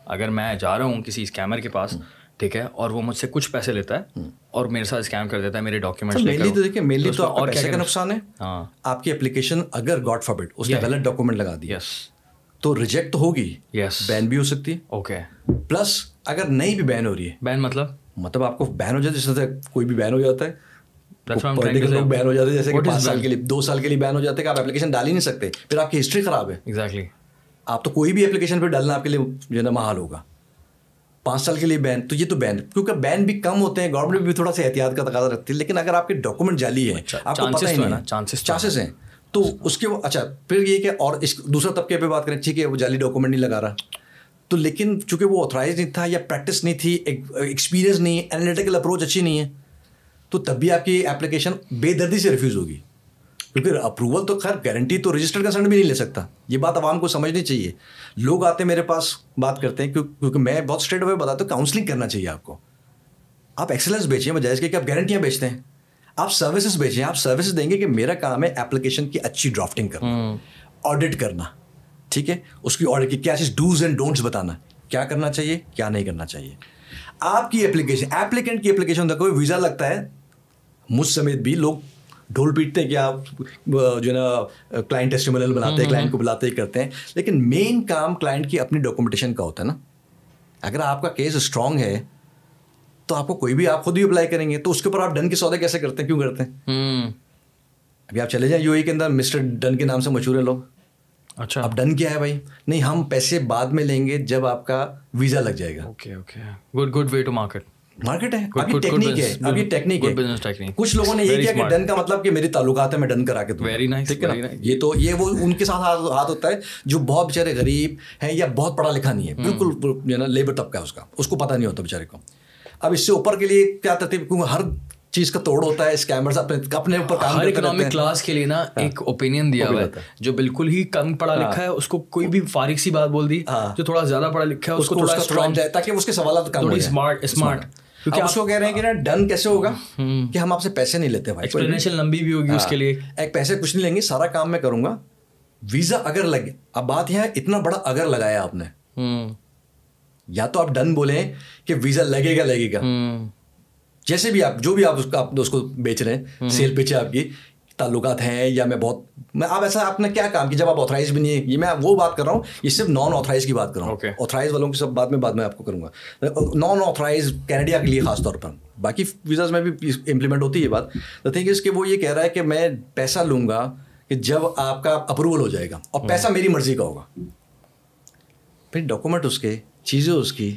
S2: اگر میں جا رہا ہوں کسی اسکیمر کے پاس ٹھیک ہے اور وہ مجھ سے کچھ پیسے لیتا ہے اور میرے ساتھ اسکیم کر دیتا ہے میرے ڈاکیومنٹ
S1: مینلی تو دیکھیں مینلی تو اور پیسے کا نقصان ہے؟ ہاں۔ آپ کی اپلیکیشن اگر گاڈ فبٹ اس نے غلط ڈاکومنٹ لگا دی
S2: یس
S1: تو ریجیکٹ ہوگی
S2: یس
S1: بین بھی ہو سکتی۔ ہے
S2: اوکے
S1: پلس اگر نہیں بھی بین ہو رہی ہے
S2: بین مطلب؟
S1: مطلب آپ کو بین ہو جاتا ہے جیسے کوئی بھی بین ہو جاتا ہے۔ لوگ بین ہو جاتے ہیں جیسے کہ پانچ سال کے لیے دو سال کے لیے بین ہو جاتے ہیں کہ آپ اپلیکیشن ڈال ہی نہیں سکتے۔ پھر آپ کی ہسٹری خراب ہے۔
S2: ایگزیکٹلی
S1: آپ تو کوئی بھی اپلیکیشن پہ ڈالنا آپ کے لیے جو ہے نا محال ہوگا۔ پانچ سال کے لیے بین تو یہ تو بین کیونکہ بین بھی کم ہوتے ہیں گورنمنٹ بھی تھوڑا سا احتیاط کا تقاضا رکھتی ہے لیکن اگر آپ کے ڈاکومنٹ جعلی ہے
S2: اچھا،
S1: آپ کو پتہ ہی نہیں چانسز ہیں۔ تو اس کے اچھا پھر یہ کہ اور اس دوسرا طبقے پہ بات کریں ٹھیک ہے وہ جعلی ڈاکومنٹ نہیں لگا رہا۔ تو لیکن چونکہ وہ آتھرائز نہیں تھا یا پریکٹس نہیں تھی ایکسپیرینس نہیں ہے انالیٹیکل اپروچ اچھی نہیں ہے تو تب بھی آپ کی اپلیکیشن بے دردی سے ریفیوز ہوگی۔ کیونکہ اپروول تو خیر گارنٹی تو رجسٹر کنسرن بھی نہیں لے سکتا۔ یہ بات عوام کو سمجھنی چاہیے۔ لوگ آتے ہیں میرے پاس بات کرتے ہیں کیونکہ میں بہت اسٹریٹ اوے بتاتا ہوں کاؤنسلنگ کرنا چاہیے آپ کو۔ آپ ایکسلنس بیچیں بجائے اس کے کہ آپ گارنٹیاں بیچتے ہیں۔ آپ سروسز بیچیں آپ سروسز دیں گے کہ میرا کام ہے اپلیکیشن کی اچھی ڈرافٹنگ کرنا آڈٹ کرنا۔ ٹھیک ہے؟ اس کی آڈٹ کی کیا چیز ڈوز اینڈ ڈونٹس بتانا۔ کیا کرنا چاہیے؟ کیا نہیں کرنا چاہیے۔ آپ کی اپلیکیشن اپلیکنٹ کی اپلیکیشن کوئی ویزا لگتا ہے۔ مجھ سمیت بھی لوگ ڈھول پیٹتے ہیں کہ آپ جو ہے نا کلائنٹ ٹیسٹیمونل بناتے ہیں کلائنٹ کو بلاتے ہی کرتے ہیں۔ لیکن مین کام کلائنٹ کی اپنی ڈاکومنٹیشن کا ہوتا ہے نا۔ اگر آپ کا کیس اسٹرانگ ہے تو آپ کو کوئی بھی آپ خود بھی اپلائی کریں گے۔ تو اس کے اوپر آپ ڈن کے سودے کیسے کرتے ہیں؟ کیوں کرتے ہیں؟ ابھی آپ چلے جائیں یو اے کے اندر مسٹر ڈن کے نام سے مشہور ہیں لوگ۔ اچھا۔ اب ڈن کیا ہے بھائی؟ نہیں ہم پیسے بعد میں لیں گے جب آپ کا ویزا لگ جائے گا۔
S2: Okay okay good good way to market
S1: market ہے ابھی ٹیکنیک ہے ابھی ٹیکنیک ہے کچھ لوگوں نے یہ کیا کہ ڈن کا مطلب کہ میری تعلقات ہے میں ڈن کرا کے دوں ٹھیک ہے یہ تو یہ وہ ان کے ساتھ ہاتھ ہوتا ہے جو بہت بےچارے غریب ہیں یا بہت پڑھا لکھا نہیں ہے بالکل جو ہے نا لیبر طبقہ ہے اس کا اس کو پتہ نہیں ہوتا بیچارے کو اب اس سے اوپر کے لیے کیا ترتیب کیونکہ ہر چیز کا توڑ ہوتا ہے اسکیمرز اپنے اپنے اوپر کام
S2: ہر اکنامک کلاس کے لیے نا۔ ایک اوپینین دیا ہوا ہے جو بالکل ہی کم پڑھا لکھا ہے اس کو کوئی بھی فارغ سی بات بول دی۔ جو تھوڑا زیادہ پڑھا لکھا ہے اس کو تھوڑا اسٹرانگ
S1: جائے تاکہ اس کے سوالات کم ہو
S2: اسمارٹ اسمارٹ
S1: کیونکہ آپ کو کہہ رہے ہیں کہ نا ڈن کیسے ہوگا کہ ہم آپ سے پیسے نہیں لیتے بھائی
S2: ایکسپلینیشن لمبی بھی ہوگی اس کے لیے۔
S1: ایک پیسے کچھ نہیں لیں گے سارا کام میں کروں گا ویزا اگر لگے اب بات یہ ہے اتنا بڑا اگر لگایا آپ نے یا تو آپ ڈن بولیں کہ ویزا لگے گا لگے گا جیسے بھی آپ جو بھی آپ اس کو بیچ رہے ہیں سیل پیچ ہے آپ کی تعلقات ہیں یا میں بہت میں آپ ایسا آپ نے کیا کام کی جب آپ آتھرائز بھی نہیں یہ میں وہ بات کر رہا ہوں یہ صرف نان آتھرائز کی بات کر رہا ہوں۔ آتھرائز والوں کی سب بات میں بعد میں آپ کو کروں گا۔ نان آتھرائز کینیڈیا کے لیے خاص طور پر۔ باقی ویزاز میں بھی امپلیمنٹ ہوتی ہے یہ بات۔ دا تھنگ اس کہ وہ یہ کہہ رہا ہے کہ میں پیسہ لوں گا کہ جب آپ کا اپروول ہو جائے گا اور پیسہ میری مرضی کا ہوگا۔ پھر ڈاکومنٹ اس کے چیزیں اس کی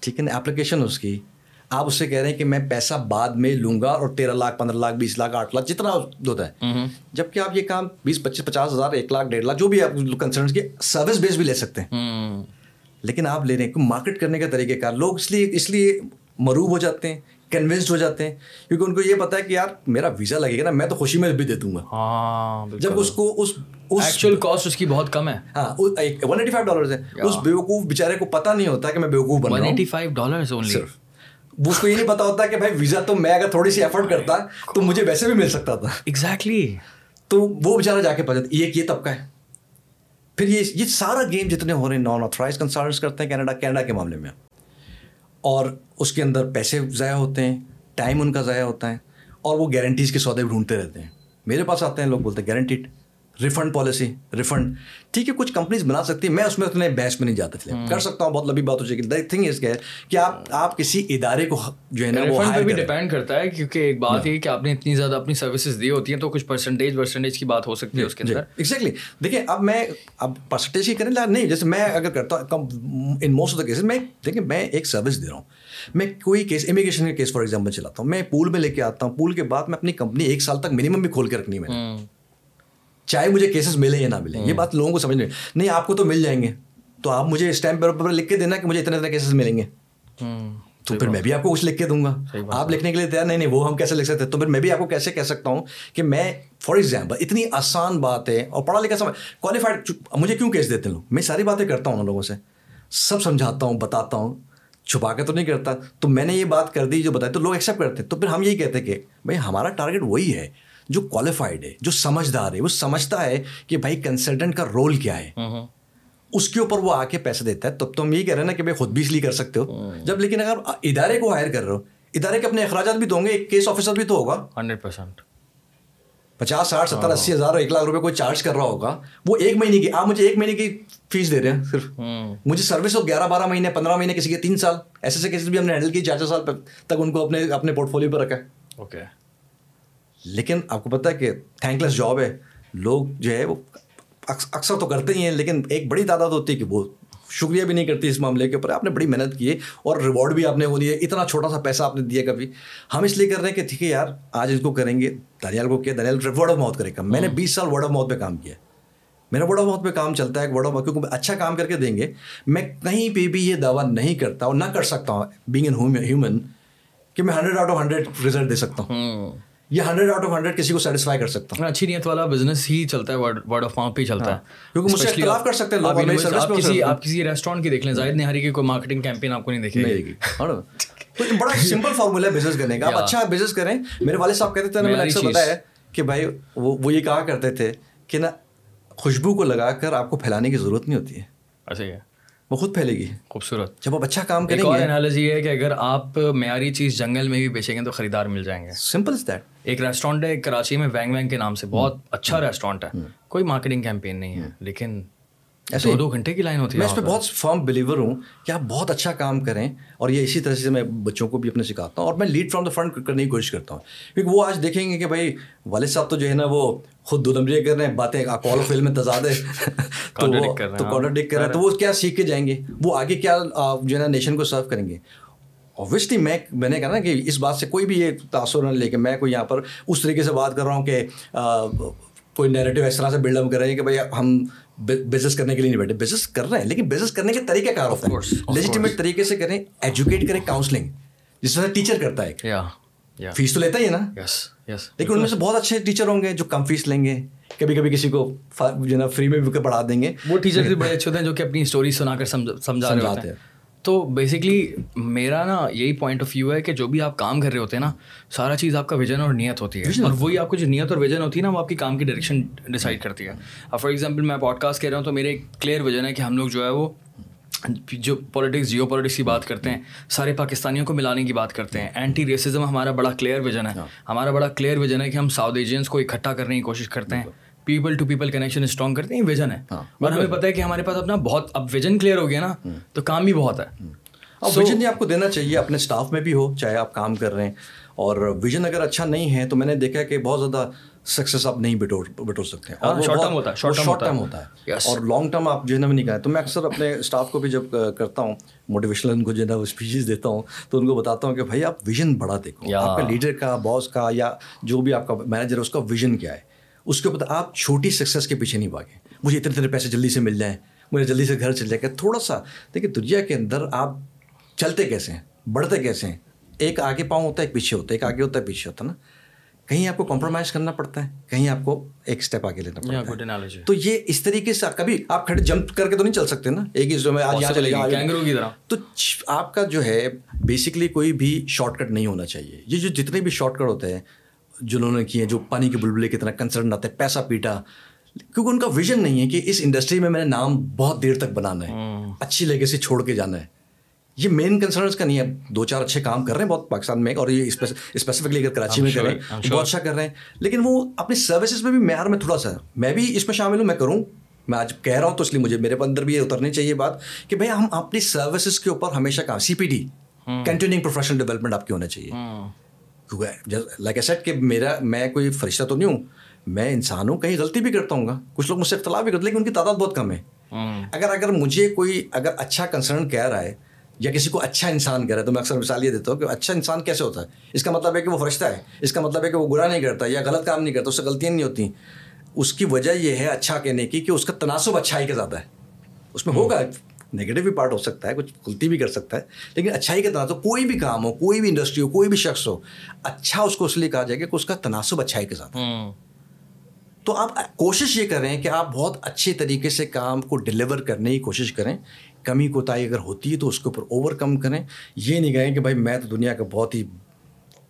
S1: ٹھیک ہے نا اپلیکیشن اس کی آپ اس سے کہہ رہے ہیں کہ میں پیسہ بعد میں لوں گا اور تیرہ لاکھ پندرہ لاکھ بیس لاکھ آٹھ لاکھ جتنا ہوتا ہے۔ جبکہ آپ یہ کام بیس پچیس پچاس ہزار ایک لاکھ ڈیڑھ لاکھ جو بھی آپ کنسرن کی سروس بیس بھی لے سکتے ہیں۔ لیکن آپ لے رہے ہیں مارکیٹ کرنے کا طریقہ کار۔ لوگ اس لیے اس لیے مروب ہو جاتے ہیں کنوینسڈ ہو جاتے ہیں کیونکہ ان کو یہ پتا ہے کہ یار میرا ویزا لگے گا نا میں تو خوشی میں بھی دے دوں گا۔
S2: ہاں،
S1: جب اس کو اس
S2: ایکچوئل کاسٹ اس کی بہت کم ہے۔
S1: ہاں ون ایٹی فائیو ڈالر ہے۔ اس بیوقوف بیچارے کو پتا نہیں ہوتا کہ میں بیوقوف بن رہا ہوں۔ ون ایٹی فائیو ڈالر
S2: صرف۔
S1: اس کو یہ نہیں پتا ہوتا کہ بھائی ویزا تو میں اگر تھوڑی سی ایفرٹ کرتا تو مجھے ویسے بھی مل سکتا تھا۔
S2: ایگزیکٹلی
S1: تو وہ بیچارہ جا کے پتا یہ یہ طبقہ ہے۔ پھر یہ یہ سارا گیم جتنے ہو رہے ہیں نان آتھرائز کنسلٹنس کرتے ہیں کینیڈا کینیڈا کے معاملے میں۔ اور اس کے اندر پیسے ضائع ہوتے ہیں ٹائم ان کا ضائع ہوتا ہے اور وہ گارنٹیز کے سودے ڈھونڈتے رہتے ہیں۔ میرے پاس آتے ہیں لوگ بولتے ہیں گارنٹیڈ ریفنڈ پالیسی ریفنڈ ٹھیک ہے کچھ کمپنیز بنا سکتی ہیں میں اس میں اتنے بحث میں نہیں جاتا تھے کر سکتا ہوں بہت لمبی بات ہو جائے گی۔ تھنگ از کہ آپ آپ کسی ادارے کو جو ہے نا وہ
S2: بھی ڈپینڈ کرتا ہے کیونکہ ایک بات یہ کہ آپ نے اتنی زیادہ اپنی سروسز دی ہوتی ہیں تو کچھ پرسنٹیج پرسنٹیج کی بات ہو سکتی ہے اس کے اندر۔
S1: ایگزیکٹلی دیکھیں اب میں اب پرسنٹیج کی کریں نہیں جیسے میں اگر کرتا ہوں in most of the cases میں دیکھیں میں ایک سروس دے رہا ہوں۔ میں کوئی کیس امیگریشن کا کیس فار ایگزامپل چلاتا ہوں۔ میں پول میں لے کے آتا ہوں۔ پول کے بعد میں اپنی کمپنی ایک سال تک منیمم بھی کھول کے رکھنی میں چاہے مجھے کیسز ملیں یا نہ ملیں یہ بات لوگوں کو سمجھ نہیں۔ آپ کو تو مل جائیں گے۔ تو آپ مجھے اسٹیمپ پیپر پر لکھ کے دینا کہ مجھے اتنے اتنے کیسز ملیں گے۔ تو پھر میں بھی آپ کو کچھ لکھ کے دوں گا۔ آپ لکھنے کے لیے تیار؟ نہیں نہیں وہ ہم کیسے لکھ سکتے؟ تو پھر میں بھی آپ کو کیسے کہہ سکتا ہوں کہ میں فار ایگزامپل اتنی آسان بات ہے اور پڑھا لکھا سمجھ کوالیفائڈ مجھے کیوں کیس دیتے لوگ؟ میں ساری باتیں کرتا ہوں ان لوگوں سے۔ سب سمجھاتا ہوں بتاتا ہوں چھپا کے تو نہیں کرتا۔ تو میں نے یہ بات کر دی جو بتائی تو لوگ ایکسیپٹ کرتے تو پھر ہم یہی کہتے کہ بھائی ہمارا ٹارگیٹ وہی ہے۔ جو کوالیفائڈ ہے جو سمجھدار ہے وہ سمجھتا ہے کہ بھائی کنسلٹنٹ کا رول کیا ہے۔ اس کے اوپر وہ آ کے پیسے دیتا ہے۔ تب تو ہم یہی کہہ رہے ہیں نا کہ بھائی خود بھی اس لیے کر سکتے ہو۔ جب لیکن اگر ادارے کو ہائر کر رہے ہو ادارے کے اپنے اخراجات بھی تو ہوں گے ایک کیس آفیسر بھی تو ہوگا۔
S2: ہنڈریڈ پرسینٹ
S1: پچاس ساٹھ ستر اسی ہزار ایک لاکھ روپے کوئی چارج کر رہا ہوگا۔ وہ ایک مہینے کی آپ مجھے ایک مہینے کی فیس دے رہے ہیں صرف۔ مجھے سروس ہو گیارہ بارہ مہینے پندرہ مہینے کسی کے تین سال ایسے ایسے کیسز بھی ہم نے ہینڈل کی چار چار سال تک ان کو اپنے اپنے پورٹ فولیو پہ رکھا ہے۔
S2: اوکے
S1: لیکن آپ کو پتہ ہے کہ تھینک لیس جاب ہے۔ لوگ جو ہے وہ اکثر تو کرتے ہی ہیں لیکن ایک بڑی تعداد ہوتی ہے کہ وہ شکریہ بھی نہیں کرتی اس معاملے کے اوپر۔ آپ نے بڑی محنت کی ہے اور ریوارڈ بھی آپ نے وہ دیا اتنا چھوٹا سا پیسہ آپ نے دیا کبھی۔ ہم اس لیے کر رہے ہیں کہ ٹھیک ہے یار آج اس کو کریں گے۔ دریال کو کیا؟ دریال ورڈ آف ماؤتھ کرے گا میں نے ہاں۔ بیس سال ورڈ آف ماؤتھ پہ کام کیا میرا ورڈ آف ماؤتھ پہ کام چلتا ہے ورڈ آف ماؤتھ کیونکہ اچھا کام کر کے دیں گے۔ میں کہیں پہ بھی یہ دعویٰ نہیں کرتا اور نہ کر سکتا ہوں بینگ این ہیومن کہ میں hundred out of hundred result دے سکتا ہوں۔ ہاں۔ یہ ہنڈریڈ آؤٹ آف ہنڈریڈ کسی کو سیٹسفائی کر سکتا
S2: ہوں۔ اچھی نیت والا بزنس ہی چلتا ہے ورڈ آف ماؤتھ پہ چلتا ہے۔
S1: ہاں۔ کیونکہ مجھ سے اختلاف کر سکتے ہیں
S2: آپ کسی آپ کسی ریسٹورینٹ کی دیکھ لیں زاہد نہاری کی کوئی مارکیٹنگ کیمپین آپ کو نہیں دیکھے گی۔
S1: تو بڑا سمپل فارمولا ہے بزنس کرنے کا۔ آپ اچھا بزنس کریں۔ میرے والد صاحب کہتے تھے میں نے اکثر بتایا کہ بھائی وہ یہ کہا کرتے تھے کہ نا خوشبو کو لگا کر آپ کو پھیلانے کی ضرورت نہیں ہوتی ہے۔
S2: اچھا
S1: وہ خود پھیلے گی۔
S2: خوبصورت۔
S1: جب آپ اچھا کام کریں
S2: گے انالوجی ہے کہ اگر آپ معیاری چیز جنگل میں بھی بیچیں گے تو خریدار مل جائیں گے۔
S1: سمپل از دیٹ
S2: ایک ریسٹورینٹ ہے کراچی میں وینگ وینگ کے نام سے بہت اچھا ریسٹورینٹ ہے۔ کوئی مارکیٹنگ کیمپین نہیں ہے لیکن ایسے دو گھنٹے کی لائن ہوتی ہے
S1: میں اس پہ بہت فارم بلیور ہوں۔ کہ آپ بہت اچھا کام کریں اور یہ اسی طرح سے میں بچوں کو بھی اپنے سکھاتا ہوں اور میں لیڈ فرام دا فرنٹ کرنے کی کوشش کرتا ہوں۔ کیونکہ وہ آج دیکھیں گے کہ بھائی والد صاحب تو جو ہے نا وہ خود دو نمبر کر رہے ہیں باتیں کال فیل میں تضاد ہے تو کانٹرڈکٹ کر رہے ہیں۔ تو وہ کیا سیکھ کے جائیں گے؟ وہ آگے کیا جو ہے نا نیشن کو سرو کریں گے؟ اوبیسلی میں میں نے کہا نا کہ اس بات سے کوئی بھی یہ تاثر نہ لے کے میں کوئی یہاں پر اس طریقے سے بات کر رہا ہوں کہ کوئی نیریٹو اس طرح سے بلڈ اپ کر رہے ہیں کہ بھائی ہم بزنس کرنے کے لیے نہیں بیٹھے۔ بزنس کر رہے ہیں لیکن بزنس کرنے کے طریقہ کار ہوتا ہے لیجیٹیمیٹ طریقے سے کریں ایجوکیٹ کریں کاؤنسلنگ جس طرح ٹیچر کرتا ہے فیس تو لیتا ہی ہے نا۔ لیکن ان میں سے بہت اچھے ٹیچر ہوں گے جو کم فیس لیں گے۔ کبھی کبھی کسی کو جو ہے نا فری میں بھی پڑھا دیں گے۔
S2: وہ ٹیچر بھی بڑے اچھے ہوتے ہیں جو کہ اپنی اسٹوری سنا کر سمجھا رہے ہیں۔ تو بیسکلی میرا نا یہی پوائنٹ آف ویو ہے کہ جو بھی آپ کام کر رہے ہوتے ہیں نا سارا چیز آپ کا ویژن اور نیت ہوتی ہے۔ اور وہی آپ کو جو نیت اور ویژن ہوتی ہے نا وہ آپ کی کام کی ڈائریکشن ڈیسائڈ کرتی ہے۔ اب فار ایگزامپل میں پوڈ کاسٹ کہہ رہا ہوں تو میرے کلیئر ویژن ہے کہ ہم لوگ جو ہے وہ جو پولیٹکس جیو پولیٹکس کی بات کرتے ہیں سارے پاکستانیوں کو ملانے کی بات کرتے ہیں۔ اینٹی ریسزم ہمارا بڑا کلیئر ویژن ہے۔ ہاں۔ ہمارا بڑا کلیئر ویژن ہے کہ ہم ساؤتھ ایشینس کو اکٹھا کرنے کی کوشش کرتے ہیں۔ People to people connection strong کرتے ہیں ویژن ہے۔ ہاں۔ اور ہمیں پتہ ہے کہ ہمارے پاس اپنا بہت اب ویژن کلیئر ہو گیا نا تو کام بھی بہت ہے۔
S1: اور ویژن یہ آپ کو دینا چاہیے اپنے اسٹاف میں بھی ہو چاہے آپ کام کر رہے ہیں۔ اور ویژن اگر اچھا نہیں ہے تو میں نے دیکھا کہ بہت زیادہ سکسیز آپ نہیں بٹور بٹور سکتے۔ ہیں شارٹ ٹرم ہوتا ہے اور لانگ ٹرم آپ جو ہے نا نہیں کہا تو میں اکثر اپنے اسٹاف کو بھی جب کرتا ہوں موٹیویشنل ان کو جو ہے نا اسپیچز دیتا ہوں تو ان کو بتاتا ہوں کہ بھائی آپ ویژن بڑا دیکھو۔ آپ کا لیڈر کا باس کا یا جو بھی آپ کا مینیجر ہے اس کا ویژن کیا ہے۔ اس کے اوپر آپ چھوٹی سکسیز کے پیچھے نہیں بھاگیں مجھے اتنے اتنے پیسے جلدی سے مل جائیں مجھے جلدی سے گھر چل جائے کہ تھوڑا سا دیکھیے دنیا کے اندر آپ چلتے کیسے ہیں بڑھتے کیسے ہیں؟ ایک آگے پاؤں ہوتا ہے ایک پیچھے ہوتا ہے ایک آگے ہوتا ہے پیچھے ہوتا ہے نا؟ کہیں آپ کو کمپرومائز کرنا پڑتا ہے کہیں آپ کو ایک اسٹیپ آگے لینا پڑتا ہے۔ تو یہ اس طریقے سے کبھی آپ کھڑے جمپ کر کے تو نہیں چل سکتے نا؟ ایک ہی میں آج یہاں چلے گا تو آپ کا جو ہے بیسکلی کوئی بھی شارٹ کٹ نہیں ہونا چاہیے۔ یہ جو جتنے بھی شارٹ کٹ ہوتے ہیں جنہوں نے کیے جو پانی کے بلبلے کی طرح کنسرن آتے پیسہ پیٹا۔ کیونکہ ان کا ویژن نہیں ہے کہ اس انڈسٹری میں میں نے نام بہت دیر تک بنانا ہے اچھی لیگیسی چھوڑ کے جانا ہے۔ یہ مین کنسرنس کا نہیں ہے۔ دو چار اچھے کام کر رہے ہیں بہت پاکستان میں اور یہ اسپیسیفکلی اگر کراچی میں کر رہے ہیں بہت اچھا کر رہے ہیں۔ لیکن وہ اپنی سروسز میں بھی معیار میں تھوڑا سا میں بھی اس میں شامل ہوں میں کروں۔ میں آج کہہ رہا ہوں تو اس لیے مجھے میرے اندر بھی یہ اترنی چاہیے بات کہ بھائی ہم اپنی سروسز کے اوپر ہمیشہ کام C P D continuing professional development آپ کی ہونا چاہیے۔ کیونکہ لائک اے سیٹ کہ میرا میں کوئی فرشتہ تو نہیں ہوں۔ میں انسان ہوں کہیں غلطی بھی کرتا ہوں گا۔ کچھ لوگ مجھ سے اختلاف بھی کرتے لیکن ان کی تعداد بہت کم ہے۔ اگر اگر مجھے کوئی اگر اچھا کنسرن کہہ رہا ہے یا کسی کو اچھا انسان کہہ رہا ہے تو میں اکثر مثال یہ دیتا ہوں کہ اچھا انسان کیسے ہوتا ہے؟ اس کا مطلب ہے کہ وہ فرشتہ ہے۔ اس کا مطلب ہے کہ وہ برا نہیں کرتا یا غلط کام نہیں کرتا اس سے غلطیاں نہیں ہوتی۔ اس کی وجہ یہ ہے اچھا کہنے کی کہ اس کا تناسب اچھائی کا زیادہ ہے۔ اس میں ہوگا۔ نگیٹو بھی پارٹ ہو سکتا ہے کچھ غلطی بھی کر سکتا ہے لیکن اچھائی کا تناسب کوئی بھی کام ہو کوئی بھی انڈسٹری ہو کوئی بھی شخص ہو اچھا اس کو اس لیے کہا جائے کہ اس کا تناسب اچھائی کے ساتھ تو آپ کوشش یہ کریں کہ آپ بہت اچھے طریقے سے کام کو ڈلیور کرنے کی کوشش کریں۔ کمی کوتاہی اگر ہوتی ہے تو اس کے اوپر اوور کم کریں۔ یہ نہیں کہیں کہ بھائی میں تو دنیا کا بہت ہی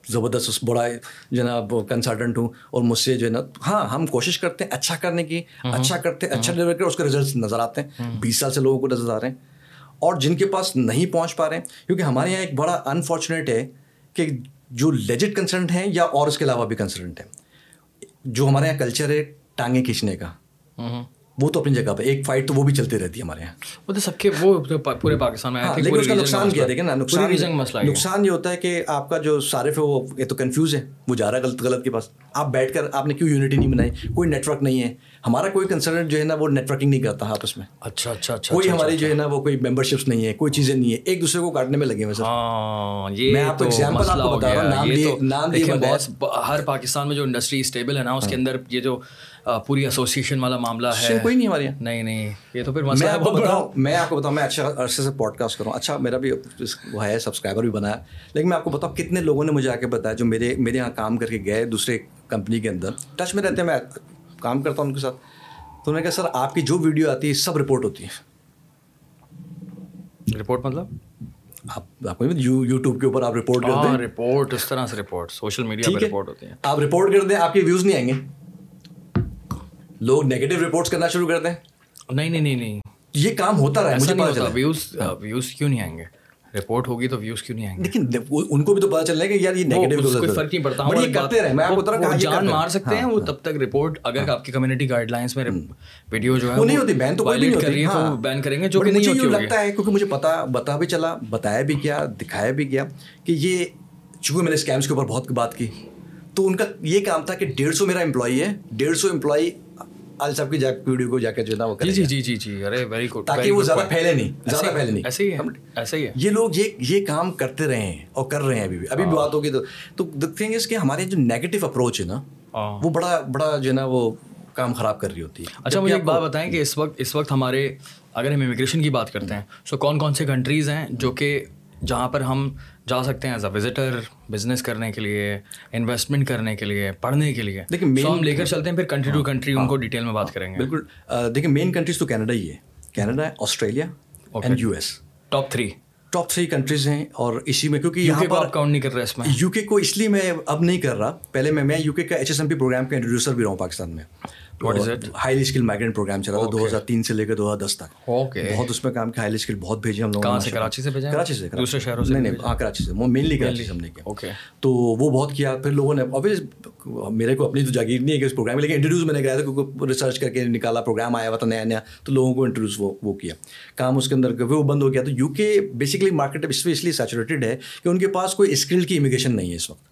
S1: زبردست بڑا جناب کنسلٹنٹ ہوں اور مجھ سے جو ہے نا ہاں ہم کوشش کرتے ہیں اچھا کرنے کی اچھا کرتے ہیں اچھا ڈلیور کر اس کے ریزلٹس نظر آتے ہیں۔ بیس سال سے لوگوں کو نظر آ رہے ہیں اور جن کے پاس نہیں پہنچ پا رہے ہیں کیونکہ ہمارے یہاں ایک بڑا انفارچونیٹ ہے کہ جو لیجٹ کنسلٹنٹ ہیں یا اور اس کے علاوہ بھی کنسلٹنٹ ہیں۔ جو ہمارے یہاں کلچر ہے ٹانگیں کھینچنے کا۔ وہ تو اپنی جگہ پہ ایک فائٹ تو وہ بھی چلتی رہتی ہے ہمارے یہاں۔
S2: وہ تو سب کے وہ پورے پاکستان میں
S1: ہاں، لیکن اس کا نقصان کیا دیکھیں نا نقصان نقصان یہ ہوتا ہے کہ آپ کا جو صارف ہے وہ یہ تو کنفیوز ہے۔ وہ جا رہا ہے غلط غلط کے پاس۔ آپ بیٹھ کر آپ نے کیوں یونٹی نہیں بنائی؟ کوئی نیٹ ورک نہیں ہے۔ ہمارا کوئی کنسلٹنٹ جو ہے نا وہ نیٹ ورکنگ نہیں کرتا آپس میں۔
S2: اچھا اچھا اچھا
S1: کوئی اچھا، ہماری جو ہے اچھا۔ نا وہ کوئی ممبر شپس نہیں ہے کوئی چیزیں نہیں ہے۔ ایک دوسرے کو کاٹنے میں لگے ہوئے سر۔
S2: ہاں، میں آپ کو ایگزامپل آپ کو بتا رہا ہوں نام نام ہر پاکستان میں جو انڈسٹری اسٹیبل ہے نا اس کے ہاں۔ اندر یہ جو پوری ایسوسیشن والا معاملہ ہے۔
S1: کوئی نہیں ہمارے
S2: نہیں نہیں یہ تو پھر
S1: میں آپ کو بتاؤں میں آپ کو بتاؤں میں اچھا عرصے سے پوڈ کاسٹ کروں اچھا میرا بھی وہ ہے سبسکرائبر بھی بنایا لیکن میں آپ کو بتاؤں کتنے لوگوں نے مجھے آ کے بتایا جو میرے میرے یہاں کام کر کے گئے دوسرے کمپنی کے اندر۔ ٹچ میں رہتے ہیں میں کام کرتا ہوں ان کے ساتھ۔ تو میں کہا سر آپ کی جو ویڈیو آتی ہے سب رپورٹ ہوتی ہے۔
S2: رپورٹ مطلب؟
S1: آپ آپ کو یوٹیوب کے اوپر آپ رپورٹ کر دیں
S2: رپورٹ اس طرح سے رپورٹ سوشل میڈیا پہ رپورٹ ہوتی ہیں۔
S1: آپ رپورٹ کر دیں آپ کے ویوز نہیں آئیں گے۔ لوگ نیگیٹو رپورٹس کرنا شروع کر دیں۔
S2: نہیں نہیں نہیں نہیں۔
S1: یہ کام ہوتا رہا ہے مجھے پتا چلا۔
S2: ویوز ویوز کیوں نہیں آئیں گے؟ رپورٹ ہوگی تو ویوز کیوں نہیں آئیں گے؟
S1: لیکن ان کو بھی تو پتا چل رہا ہے کہ یار یہ نیگیٹو
S2: کوئی فرق نہیں پڑتا
S1: یہ کرتے رہے میں آپ کو طرح
S2: جان مار سکتے ہیں وہ تب تک رپورٹ اگر آپ کی کمیونٹی گائیڈ لائنس میں ویڈیو جو ہے
S1: وہ نہیں ہوتی بین تو کوئی نہیں ہوتی۔
S2: ہاں۔ بین کریں گے جو کہ
S1: مجھے یوں لگتا ہے کیونکہ مجھے پتا بتا بھی چلا بتایا بھی گیا دکھایا بھی گیا کہ یہ چونکہ میں نے اسکیمس کے اوپر بہت بات کی تو ان کا یہ کام تھا کہ ڈیڑھ سو میرا امپلائی ہے۔ ڈیڑھ سو امپلائی عال صاحب کی ویڈیو کو جا کے جو ہے نا وہ
S2: جی جی جی جی ارے ویری گڈ
S1: تاکہ وہ زیادہ پھیلے نہیں زیادہ پھیلے نہیں۔
S2: ایسے ہی ہے ایسے ہی ہے۔
S1: یہ لوگ یہ یہ کام کرتے رہے ہیں اور کر رہے ہیں ابھی بھی۔ ابھی بھی بات ہوگی تو تو دا تھنگ از کہ ہمارے جو نیگیٹو اپروچ ہے نا وہ بڑا بڑا جو ہے نا وہ کام خراب کر رہی ہوتی ہے۔
S2: اچھا مجھے ایک بات بتائیں کہ اس وقت اس وقت ہمارے اگر ہم امیگریشن کی بات کرتے ہیں سو کون کون سے کنٹریز ہیں جو کہ جہاں پر ہم جا سکتے ہیں ایز اے وزٹر بزنس کرنے کے لیے انویسٹمنٹ کرنے کے لیے پڑھنے کے لیے.
S1: دیکھیں
S2: ہم لے کر چلتے ہیں پھر کنٹری ٹو کنٹری ان کو ڈیٹیل میں بات کریں گے.
S1: بالکل. دیکھیں مین کنٹریز تو کینیڈا ہی ہے. کینیڈا ہے Australia and U S
S2: top three
S1: top three countries ہیں اور اسی میں کیونکہ یہاں پر
S2: کاؤنٹ نہیں کر رہا اس میں.
S1: یو کے کو اس لیے میں اب نہیں کر رہا. پہلے میں میں یو کے کا H S M P programme کا انٹروڈیوسر بھی رہا ہوں پاکستان میں. ہائی اسکل مائگرینٹ پروگرام چلا تھا دو ہزار تین سے لے کے دو ہزار دس تک۔ بہت اس میں کام کیا ہائی اسکل بہت بھیجے ہم لوگ
S2: کراچی سے
S1: کراچی سے
S2: دوسرے شہروں سے
S1: نہیں نہیں ہاں کراچی سے۔ مینلی کراچی سے ہم نے کیا۔ تو وہ بہت کیا پھر لوگوں نے میرے کو اپنی تو جاگیر نہیں ہے کہ اس پروگرام میں لیکن انٹروڈیوس میں نے کیا تھا کیونکہ ریسرچ کر کے نکالا پروگرام آیا ہوا تھا نیا نیا تو لوگوں کو انٹروڈیوس وہ وہ کیا۔ کام اس کے اندر وہ بند ہو گیا۔ تو یو کے بیسکلی مارکیٹ اس لیے سیچوریٹیڈ ہے کہ ان کے پاس کوئی اسکل کی امیگریشن نہیں ہے اس وقت۔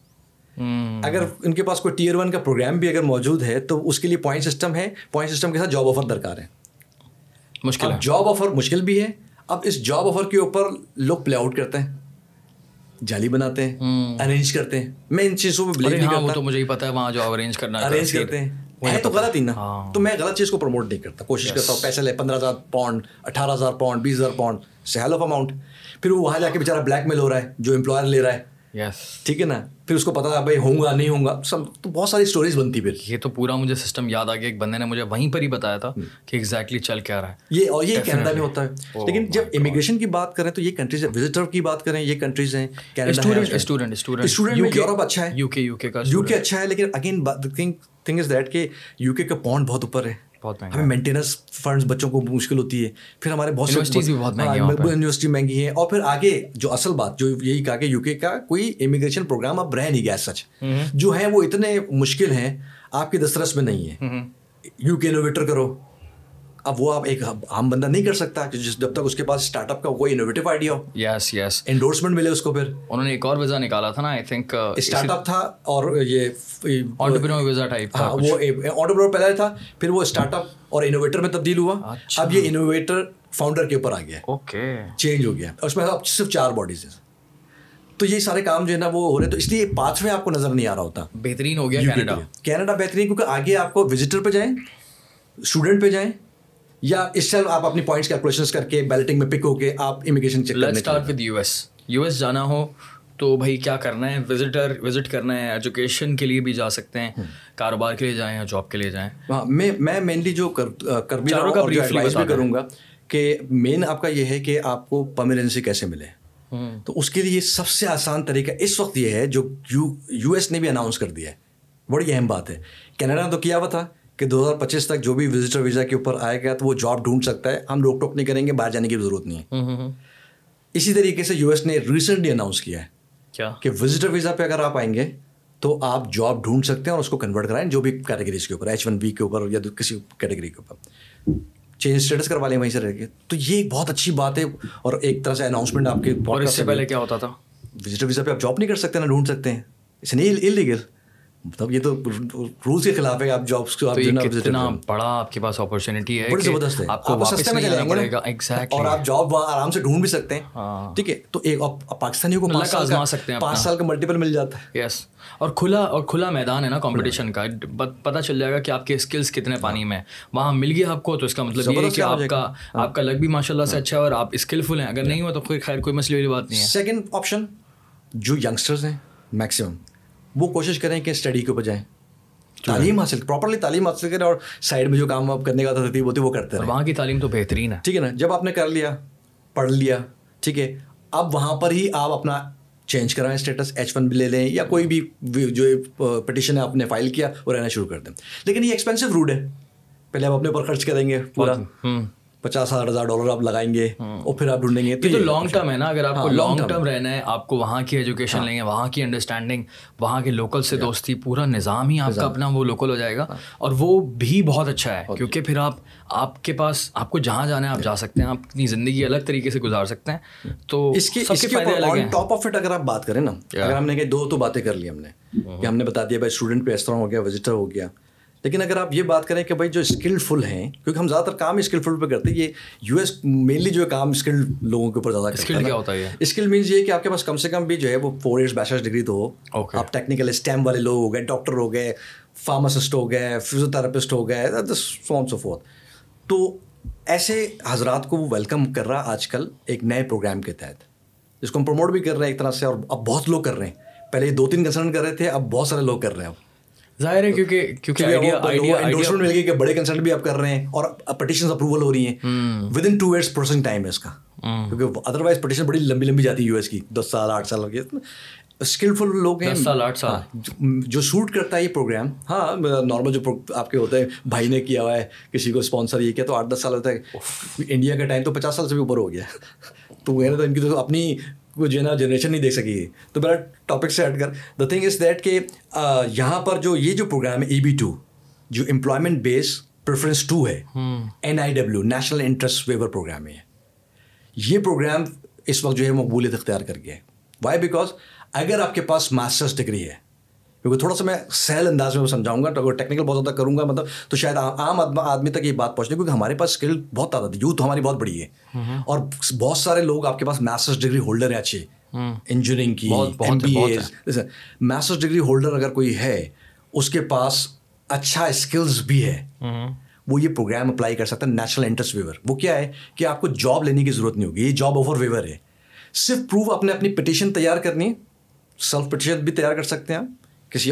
S1: اگر ان کے پاس کوئی ٹیئر ون کا پروگرام بھی اگر موجود ہے تو اس کے لیے پوائنٹ سسٹم ہے۔ پوائنٹ سسٹم کے ساتھ جاب آفر درکار ہے
S2: مشکل
S1: جاب آفر مشکل بھی ہے۔ اب اس جاب آفر کے اوپر لوگ پلے آؤٹ کرتے ہیں۔ جالی بناتے ہیں۔ ارینج کرتے ہیں۔ میں ان چیزوں میں بلیو نہیں کرتا۔
S2: تو مجھے ہی پتا ہے وہاں جو ارینج کرنا
S1: ارینج کرتے ہیں۔ ہے تو غلط ہی نا۔ تو میں غلط چیز کو پروموٹ نہیں کرتا۔ کوشش کرتا ہوں پیسے لے پندرہ ہزار پاؤنڈ اٹھارہ ہزار پاؤنڈ بیس ہزار پاؤنڈ سے ہیل آف اماؤنٹ پھر وہ وہاں جا کے بیچارہ بلیک میل ہو رہا ہے جو امپلائر لے رہا ہے۔ ٹھیک ہے نا؟ پھر اس کو پتا بھائی ہوں گا نہیں ہوں گا سب تو بہت ساری اسٹوریز بنتی پھر۔
S2: یہ تو پورا مجھے سسٹم یاد آ گیا ایک بندے نے مجھے وہیں پر ہی بتایا تھا کہ ایگزیکٹلی چل کیا رہا ہے۔
S1: یہ اور یہ کینیڈا میں ہوتا ہے۔ لیکن جب امیگریشن کی بات کریں تو یہ کنٹریز وزٹر کی بات کریں یہ کنٹریز ہیں یورپ اچھا ہے۔
S2: یو کے یو کے کا
S1: یو کے اچھا ہے لیکن اگین تھنگ از دیٹ کہ یو کے کا پونڈ بہت اوپر ہے۔ ہمیں مینٹیننس فنڈس بچوں کو مشکل ہوتی ہے۔ پھر ہمارے بہت
S2: سے
S1: یونیورسٹی مہنگی ہے اور پھر آگے جو اصل بات جو یہی کہا کہ یو کے کا کوئی امیگریشن پروگرام اب رہ نہیں گیا سچ جو ہے وہ اتنے مشکل ہیں آپ کے دسترس میں نہیں ہے۔ یو کے انوویٹر کرو۔ اب وہ آپ ایک عام بندہ نہیں کر سکتا جب تک اس کے پاس اسٹارٹ اپ کا کوئی انوویٹو آئیڈیا ہو۔
S2: یس یس
S1: انڈورسمنٹ ملے اس کو پھر۔
S2: انہوں نے ایک اور ویزا نکالا تھا نا آئی تھنک
S1: اسٹارٹ اپ تھا اور یہ
S2: آنٹرپرینور ویزا ٹائپ
S1: ہاں وہ آنٹرپرینور پہلے تھا پھر وہ اسٹارٹ اپ اور انوویٹر میں تبدیل ہوا۔ اب یہ انوویٹر فاؤنڈر کے اوپر آ گیا۔
S2: اوکے
S1: چینج ہو گیا۔ اس میں اب صرف چار باڈیز ہیں۔ تو یہ سارے کام جو ہے نا وہ ہو رہے تو اس لیے پانچ میں آپ کو نظر نہیں آ رہا ہوتا۔
S2: بہترین ہو گیا کینیڈا
S1: کینیڈا بہترین کیونکہ آگے آپ کو وزٹر پہ جائیں اسٹوڈنٹ پہ جائیں۔ یا اس سے آپ اپنی پوائنٹس کیلکولیشن کر کے بیلٹنگ میں پک ہو کے آپ امیگریشن چیک
S2: کرنے start with U S U S جانا ہو تو بھائی کیا کرنا ہے؟ وزٹر وزٹ کرنا ہے ایجوکیشن کے لیے بھی جا سکتے ہیں کاروبار کے لیے جائیں یا جاب کے لیے جائیں۔
S1: ہاں میں میں مینلی جو کر بھی کروں گا کہ مین آپ کا یہ ہے کہ آپ کو پرماننسی کیسے ملے۔ تو اس کے لیے سب سے آسان طریقہ اس وقت یہ ہے جو یو یو ایس نے بھی اناؤنس کر دیا ہے۔ بڑی اہم بات ہے۔ کینیڈا نے تو کیا ہوا تھا؟ کہ دو ہزار پچیس تک جو بھی وزٹر ویزا کے اوپر آئے گا تو وہ جاب ڈھونڈ سکتا ہے۔ ہم روک ٹوک نہیں کریں گے باہر جانے کی ضرورت نہیں ہے۔ اسی طریقے سے یو ایس نے ریسنٹلی اناؤنس کیا ہے
S2: کیا؟
S1: کہ وزٹر ویزا پہ اگر آپ آئیں گے تو آپ جاب ڈھونڈ سکتے ہیں اور اس کو کنورٹ کرائیں جو بھی کیٹیگریز کے اوپر ایچ ون بی کے اوپر یا کسی کیٹیگری کے اوپر۔ چینج اسٹیٹس کروا لیں وہیں سے رہ کے تو یہ ایک بہت اچھی بات ہے اور ایک طرح سے اناؤنسمنٹ آپ کے
S2: اور اس سے پہلے کیا ہوتا تھا؟
S1: وزٹر ویزا پہ آپ جاب نہیں کر سکتے نا ڈھونڈ سکتے ہیں۔ اس نہیں انلیگل مطلب یہ تو رولس کے خلاف ہے آپ جابس کو
S2: اتنا بڑا آپ کے پاس اپرچونیٹی ہے
S1: بڑی زبردست ہے۔
S2: آپ کو واپس نہیں جانا پڑے گا۔
S1: اور آپ جاب آرام سے ڈھونڈ بھی سکتے ہیں۔
S2: ہاں۔
S1: ٹھیک ہے؟ تو ایک پاکستانیوں کو پانچ سال کا ملٹیپل مل جاتا
S2: ہے۔ یس اور کھلا اور کھلا میدان ہے نا کمپٹیشن کا۔ پتہ چل جائے گا کہ آپ کے اسکلس کتنے پانی میں وہاں مل گیا آپ کو تو اس کا مطلب یہ ہے کہ آپ کا
S1: ہاں۔
S2: آپ کا لگ بھی ماشاء اللہ سے اچھا ہے اور آپ اسکلفل ہیں۔ اگر نہیں ہوا تو خیر کوئی مسئلے والی بات نہیں ہے۔
S1: سیکنڈ آپشن جو ینگسٹرز ہیں میکسیمم وہ کوشش کریں کہ اسٹڈی کے اوپر جائیں۔ تعلیم حاصل پراپرلی تعلیم حاصل کریں اور سائڈ میں جو کام آپ کرنے کا ترتیب ہوتی ہے وہ کرتے ہیں
S2: وہاں کی تعلیم تو بہترین ہے۔
S1: ٹھیک ہے نا؟ جب آپ نے کر لیا پڑھ لیا ٹھیک ہے اب وہاں پر ہی آپ اپنا چینج کرائیں اسٹیٹس ایچ ون بھی لے لیں یا کوئی بھی جو پٹیشن ہے آپ نے فائل کیا وہ رہنا شروع کر دیں۔ لیکن یہ ایکسپینسو روڈ ہے۔ پہلے آپ اپنے اوپر خرچ کریں گے پورا۔ پچاس ساٹھ ہزار ڈالر آپ لگائیں گے اور پھر آپ ڈھونڈیں گے۔
S2: تو لانگ ٹرم ہے نا۔ اگر آپ کو لانگ ٹرم رہنا ہے آپ کو وہاں کی ایجوکیشن لیں گے وہاں کی انڈرسٹینڈنگ وہاں کے لوکل سے دوستی پورا نظام ہی آپ کا اپنا وہ لوکل ہو جائے گا۔ اور وہ بھی بہت اچھا ہے کیونکہ پھر آپ آپ کے پاس آپ کو جہاں جانا ہے آپ جا سکتے ہیں۔ آپ اپنی زندگی الگ طریقے سے گزار سکتے ہیں۔ تو
S1: اس کی ٹاپ آف اٹ اگر آپ بات کریں نا اگر ہم نے دو تو باتیں کر لی ہم نے کہ ہم نے بتا دیا بھائی اسٹوڈنٹ پہ اس طرح ہو گیا وزٹر ہو گیا۔ لیکن اگر آپ یہ بات کریں کہ بھائی جو اسکلفل ہیں کیونکہ ہم زیادہ تر کام اسکلفل پہ کرتے ہیں یہ یو ایس مینلی جو کام اسکل لوگوں کے اوپر زیادہ
S2: اسکل کیا ہوتا ہے
S1: اسکل مینس یہ کہ آپ کے پاس کم سے کم بھی جو ہے وہ فور ایئرس بیچلرس ڈگری تو ہو۔ آپ ٹیکنیکل اسٹیم والے لوگ ہو گئے ڈاکٹر ہو گئے فارماسسٹ ہو گئے فزیوتھراپسٹ ہو گئے سو سو فورتھ تو ایسے حضرات کو وہ ویلکم کر رہا آج کل ایک نئے پروگرام کے تحت۔ جس کو ہم پروموٹ بھی کر رہے ہیں ایک طرح سے اور اب بہت لوگ کر رہے ہیں۔ پہلے دو تین کنسرن کر رہے تھے اب بہت سارے لوگ کر رہے ہیں۔
S2: ظاہر ہے کیونکہ کیونکہ
S1: مل گئی کہ بڑے کنسلٹ بھی آپ کر رہے ہیں اور پٹیشن اپروول ہو رہی ہیں. Within two years processing time ہے اس کا۔ کیونکہ ادر وائز پٹیشن بڑی لمبی لمبی جاتی ہے یو ایس کی۔ دس سال آٹھ سال کی اسکلفل لوگ ہیں۔
S2: ہاں،
S1: جو سوٹ کرتا ہے یہ پروگرام ہاں نارمل جو آپ کے ہوتے ہیں بھائی نے کیا ہوا ہے کسی کو اسپانسر یہ کیا تو آٹھ دس سال ہوتا ہے۔ انڈیا کا ٹائم تو پچاس سال سے بھی اوپر ہو گیا۔ تو وہ ہے نا ان کی تو اپنی وہ جو ہے نا جنریشن نہیں دیکھ سکی۔ تو میرا ٹاپک سے ہٹ کر دا تھنگ از دیٹ کہ یہاں پر جو یہ جو پروگرام ہے ای بی ٹو جو امپلائمنٹ بیس پریفرنس ٹو ہے N I W national interest waiver programme ہے۔ یہ پروگرام اس وقت جو ہے مقبولیت اختیار کر گیا ہے۔ وائی بیکاز اگر آپ کے پاس ماسٹرس ڈگری ہے کیونکہ تھوڑا سا میں سہل انداز میں سمجھاؤں گا اگر ٹیکنیکل بہت زیادہ کروں گا مطلب تو شاید عام آدمی تک یہ بات پہنچنے کیونکہ ہمارے پاس اسکل بہت ہے یوتھ ہماری بہت بڑی ہے۔ اور بہت سارے لوگ آپ کے پاس ماسٹرس ڈگری ہولڈر ہیں اچھے۔ انجینئرنگ کی ماسٹرس ڈگری ہولڈر اگر کوئی ہے اس کے پاس اچھا اسکلز بھی ہے۔ وہ یہ پروگرام اپلائی کر سکتا ہے نیشنل انٹرسٹ ویور وہ کیا ہے کہ آپ کو جاب لینے کی ضرورت نہیں ہوگی یہ جاب آفر ویور ہے۔ صرف پروف اپنے اپنی پٹیشن تیار کرنی سیلف پٹیشن بھی تیار کر سکتے ہیں کسی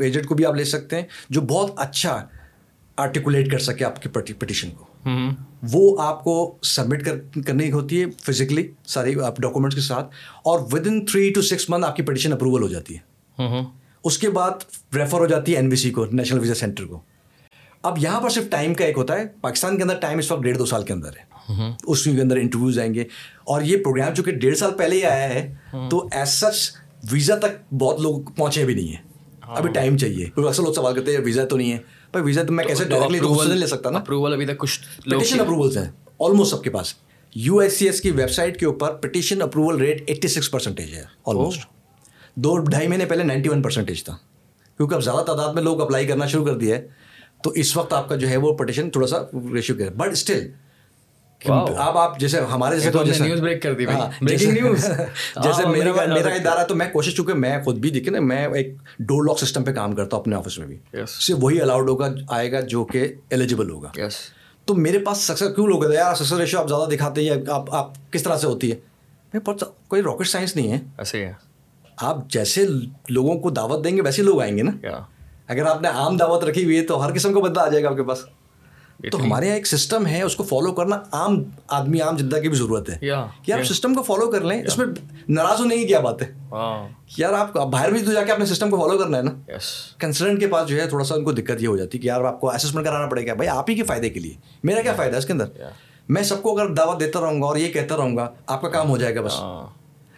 S1: ایجنٹ کو بھی آپ لے سکتے ہیں جو بہت اچھا آرٹیکولیٹ کر سکے آپ کی پٹیشن کو۔ وہ آپ کو سبمٹ کرنی ہوتی ہے فزیکلی ساری ڈاکومنٹس کے ساتھ اور within three to six month آپ کی پٹیشن اپروول ہو جاتی ہے۔ اس کے بعد ریفر ہو جاتی ہے این وی سی کو نیشنل ویزا سینٹر کو۔ اب یہاں پر صرف ٹائم کا ایک ہوتا ہے پاکستان کے اندر ٹائم اس وقت ڈیڑھ دو سال کے اندر ہے۔ اس کے اندر انٹرویوز آئیں گے۔ اور یہ پروگرام چونکہ ڈیڑھ سال پہلے ہی آیا ہے تو ایز سچ ویزا تک بہت لوگ پہنچے بھی نہیں ہیں۔ ہاں۔ ابھی ٹائم چاہیے۔ اکثر لوگ سوال کرتے ہیں ویزا تو نہیں ہے۔ بھائی ویزا تو میں کیسے ڈائریکٹلی لے سکتا نا؟
S2: اپروول ابھی تک کچھ
S1: پٹیشن اپروولس ہیں۔ آلموسٹ سب کے پاس۔ یو ایس سی ایس کی ویب سائٹ کے اوپر petition approval rate eighty six percentage ہے آلموسٹ دو ڈھائی مہینے پہلے نائنٹی ون پرسنٹیج تھا۔ کیونکہ اب زیادہ تعداد میں لوگ اپلائی کرنا شروع کر دیا ہے تو اس وقت آپ کا جو ہے وہ پٹیشن تھوڑا سا ریشو کر بٹ اسٹل اب آپ جیسے ہمارے جیسے
S2: نیوز بریک کر دی
S1: نیوز جیسے میرا میرا ادارہ تو میں کوشش چونکہ میں خود بھی دیکھے نا میں ایک ڈور لاک سسٹم پہ کام کرتا ہوں اپنے آفس میں بھی۔ صرف وہی الاؤڈ ہوگا آئے گا جو کہ ایلیجیبل ہوگا۔ تو میرے پاس سکسیس کیوں لوگ یار سکسیس ریشو آپ زیادہ دکھاتے ہیں آپ آپ کس طرح سے ہوتی ہے؟ کوئی راکٹ سائنس نہیں ہے۔
S2: ایسے
S1: آپ جیسے لوگوں کو دعوت دیں گے ویسے لوگ آئیں گے نا۔ اگر آپ نے عام دعوت رکھی ہوئی ہے تو ہر قسم کا بندہ آ جائے گا آپ کے پاس۔ تو ہمارے یہاں ایک سسٹم ہے اس کو فالو کرنا عام آدمی عام جدہ کی بھی ضرورت ہے۔ کہ آپ سسٹم کو فالو کر لیں اس میں ناراض ہونے کی کیا بات ہے؟ یار آپ باہر بھی تو جا کے اپنے سسٹم کو فالو کرنا ہے نا۔ کنسلٹنٹ کے پاس جو ہے تھوڑا سا ان کو دقت یہ ہو جاتی ہے کہ یار آپ کو اسسمنٹ کرانا پڑے گا۔ بھائی آپ ہی کے فائدے کے لیے۔ میرا کیا فائدہ ہے اس کے اندر؟ میں سب کو اگر دعوت دیتا رہوں گا اور یہ کہتا رہوں گا آپ کا کام ہو جائے گا بس۔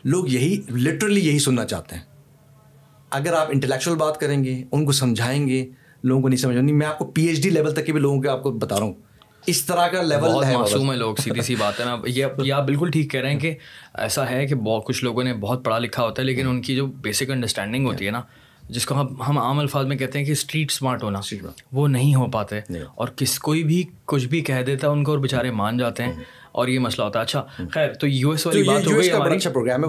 S1: لوگ یہی لٹرلی یہی سننا چاہتے ہیں۔ اگر آپ انٹلیکچوئل بات کریں گے ان کو سمجھائیں گے لوگوں کو نہیں سمجھ نہیں میں آپ کو پی ایچ ڈی لیول تک کے بھی لوگوں کے آپ کو بتا رہا ہوں۔ اس طرح کا لیول
S2: بہت معصوم ہے لوگ سیدھی سی بات ہے نا۔ یہ آپ بالکل ٹھیک کہہ رہے ہیں کہ ایسا ہے کہ بہت کچھ لوگوں نے بہت پڑھا لکھا ہوتا ہے لیکن ان کی جو بیسک انڈرسٹینڈنگ ہوتی ہے نا جس کو ہم ہم عام الفاظ میں کہتے ہیں کہ اسٹریٹ اسمارٹ ہونا وہ نہیں ہو پاتے اور کس کوئی بھی کچھ بھی کہہ دیتا ہے ان کو اور بیچارے مان جاتے ہیں۔ اور یہ مسئلہ ہوتا ہے۔ اچھا خیر تو یو ایس والی بات ہو گئی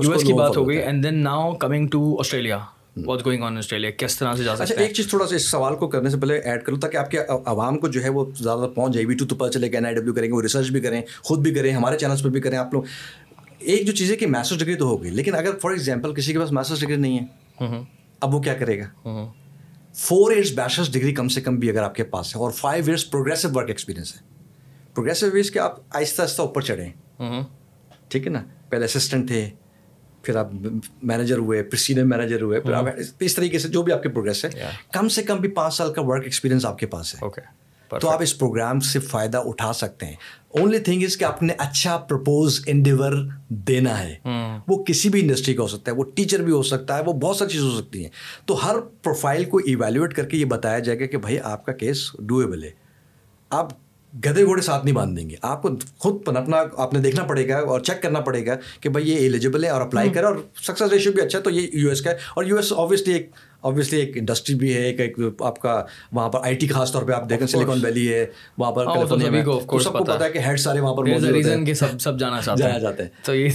S2: یو ایس کی بات ہو گئی and then now coming to Australia what going on Australia کس طرح سے جا سکتے اچھا،
S1: ہیں؟ ایک چیز تھوڑا سا اس سوال کو کرنے سے پہلے ایڈ کروں تاکہ آپ کے عوام کو جو ہے وہ زیادہ تر پہنچ جائے وی ٹو تو پتہ چلے کہ این آئی ڈبلیو کریں گے وہ ریسرچ بھی کریں خود بھی کریں ہمارے چینلس پہ بھی کریں آپ لوگ۔ ایک جو چیز ہے کہ میسٹر ڈگری تو ہوگی لیکن اگر فار ایگزامپل کسی کے پاس میسٹر ڈگری نہیں ہے اب وہ کیا کرے گا؟ فور ایئرس بیچلرس ڈگری کم سے کم بھی اگر آپ کے پاس ہے اور five years progressive work experience ہے۔ پروگریسو ویز کہ آپ آہستہ آہستہ اوپر چڑھیں۔ ٹھیک ہے نا؟ پہلے اسسٹنٹ تھے پھر آپ مینیجر ہوئے پھر سینئر مینیجر
S2: ہوئے
S1: پھر آپ اس طریقے سے جو بھی آپ کے پروگرس ہے کم سے کم بھی پانچ سال کا ورک ایکسپیرینس آپ کے پاس ہے۔ تو آپ اس پروگرام سے فائدہ اٹھا سکتے ہیں۔ اونلی تھنگ از کہ آپ نے اچھا پرپوز انڈیور دینا ہے۔ وہ کسی بھی انڈسٹری کا ہو سکتا ہے وہ ٹیچر بھی ہو سکتا ہے وہ بہت ساری چیز ہو سکتی ہیں۔ تو ہر پروفائل کو ایویلیویٹ کر کے یہ بتایا جائے گا کہ بھائی آپ کا کیس ڈویبل ہے۔ آپ گدھے گھوڑے ساتھ نہیں باندھ دیں گے۔ آپ کو خود پنپنا آپ نے دیکھنا پڑے گا اور چیک کرنا پڑے گا کہ بھائی یہ ایلیجیبل ہے اور اپلائی کرے اور سکسیز ریشیو
S2: بھی اچھا ہے
S1: تو
S2: یہ
S1: یو
S2: ایس کا
S1: ہے۔
S2: اور
S1: یو
S2: ایس
S1: آبویسلی ایک آبویسلی ایک انڈسٹری بھی ہے
S2: ایک ایک
S1: آپ کا
S2: وہاں
S1: پر
S2: آئی ٹی خاص طور پہ
S1: آپ
S2: دیکھیں
S1: سلیکون ویلی
S2: ہے وہاں پر
S1: سب کو پتا ہے۔ کہ ہیڈ سارے وہاں پر جانا جاتے جاتا ہے تو یہ